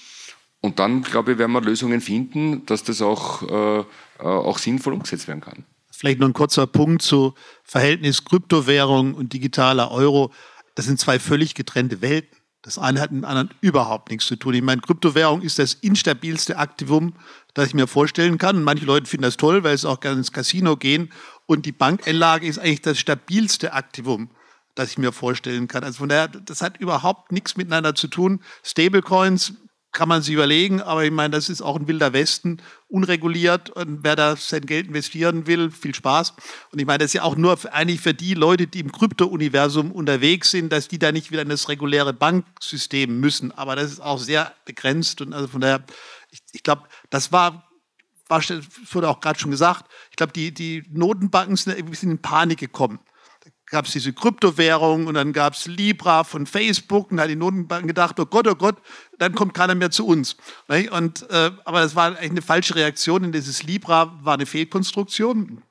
Und dann, glaube ich, werden wir Lösungen finden, dass das auch, äh, auch sinnvoll umgesetzt werden kann. Vielleicht noch ein kurzer Punkt zu Verhältnis Kryptowährung und digitaler Euro das sind zwei völlig getrennte Welten. Das eine hat mit dem anderen überhaupt nichts zu tun. Ich meine, Kryptowährung ist das instabilste Aktivum, das ich mir vorstellen kann. Und manche Leute finden das toll, weil sie auch gerne ins Casino gehen. Und die Bankeinlage ist eigentlich das stabilste Aktivum, das ich mir vorstellen kann. Also von daher, das hat überhaupt nichts miteinander zu tun. Stablecoins kann man sich überlegen, aber ich meine, das ist auch ein wilder Westen, unreguliert und wer da sein Geld investieren will, viel Spaß. Und ich meine, das ist ja auch nur eigentlich für die Leute, die im Krypto-Universum unterwegs sind, dass die da nicht wieder in das reguläre Banksystem müssen. Aber das ist auch sehr begrenzt und also von daher, ich, ich glaube, das war, war, wurde auch gerade schon gesagt, ich glaube, die, die Notenbanken sind in Panik gekommen gab es diese Kryptowährung und dann gab es Libra von Facebook und da hat die Notenbank gedacht, oh Gott, oh Gott, dann kommt keiner mehr zu uns. Und, äh, aber das war eigentlich eine falsche Reaktion, denn dieses Libra war eine Fehlkonstruktion,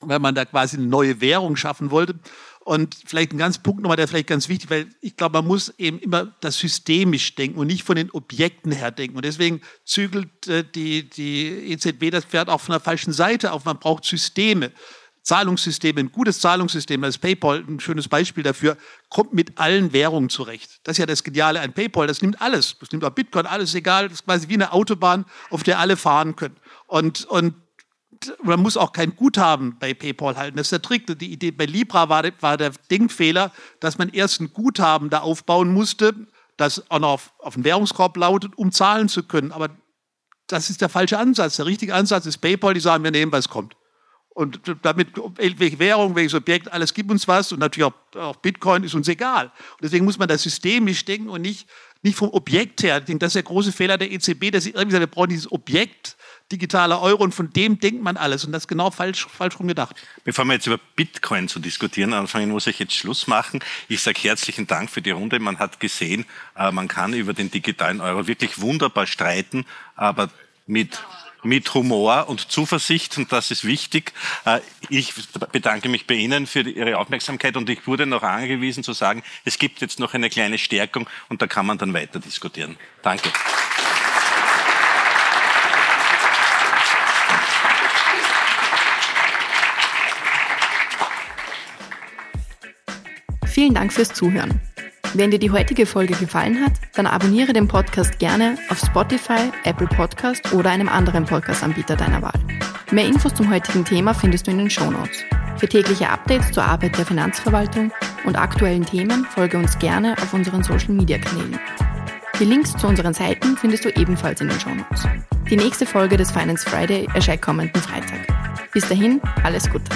weil man da quasi eine neue Währung schaffen wollte. Und vielleicht ein ganz Punkt nochmal, der vielleicht ganz wichtig, weil ich glaube, man muss eben immer das systemisch denken und nicht von den Objekten her denken. Und deswegen zügelt äh, die, die EZB das Pferd auch von der falschen Seite auf. Man braucht Systeme. Zahlungssystem, ein gutes Zahlungssystem, das ist PayPal ein schönes Beispiel dafür, kommt mit allen Währungen zurecht. Das ist ja das Geniale an PayPal, das nimmt alles. Das nimmt auch Bitcoin, alles egal, das ist quasi wie eine Autobahn, auf der alle fahren können. Und, und man muss auch kein Guthaben bei PayPal halten. Das ist der Trick. Die Idee bei Libra war, war der Denkfehler, dass man erst ein Guthaben da aufbauen musste, das auch noch auf, auf den Währungskorb lautet, um zahlen zu können. Aber das ist der falsche Ansatz. Der richtige Ansatz ist PayPal, die sagen, wir nehmen, was kommt. Und damit, welche Währung, welches Objekt, alles gibt uns was. Und natürlich auch, auch Bitcoin ist uns egal. Und deswegen muss man das systemisch denken und nicht, nicht vom Objekt her. Ich denke, das ist der große Fehler der EZB, dass sie irgendwie sagen, wir brauchen dieses Objekt, digitaler Euro und von dem denkt man alles und das ist genau falsch, falsch rum gedacht. Bevor wir jetzt über Bitcoin zu diskutieren anfangen, muss ich jetzt Schluss machen. Ich sage herzlichen Dank für die Runde. Man hat gesehen, äh, man kann über den digitalen Euro wirklich wunderbar streiten, aber mit mit Humor und Zuversicht und das ist wichtig. Äh, ich bedanke mich bei Ihnen für Ihre Aufmerksamkeit und ich wurde noch angewiesen zu sagen, es gibt jetzt noch eine kleine Stärkung und da kann man dann weiter diskutieren. Danke. Vielen Dank fürs Zuhören. Wenn dir die heutige Folge gefallen hat, dann abonniere den Podcast gerne auf Spotify, Apple Podcast oder einem anderen Podcast-Anbieter deiner Wahl. Mehr Infos zum heutigen Thema findest du in den Show Notes. Für tägliche Updates zur Arbeit der Finanzverwaltung und aktuellen Themen folge uns gerne auf unseren Social-Media-Kanälen. Die Links zu unseren Seiten findest du ebenfalls in den Show Notes. Die nächste Folge des Finance Friday erscheint kommenden Freitag. Bis dahin, alles Gute.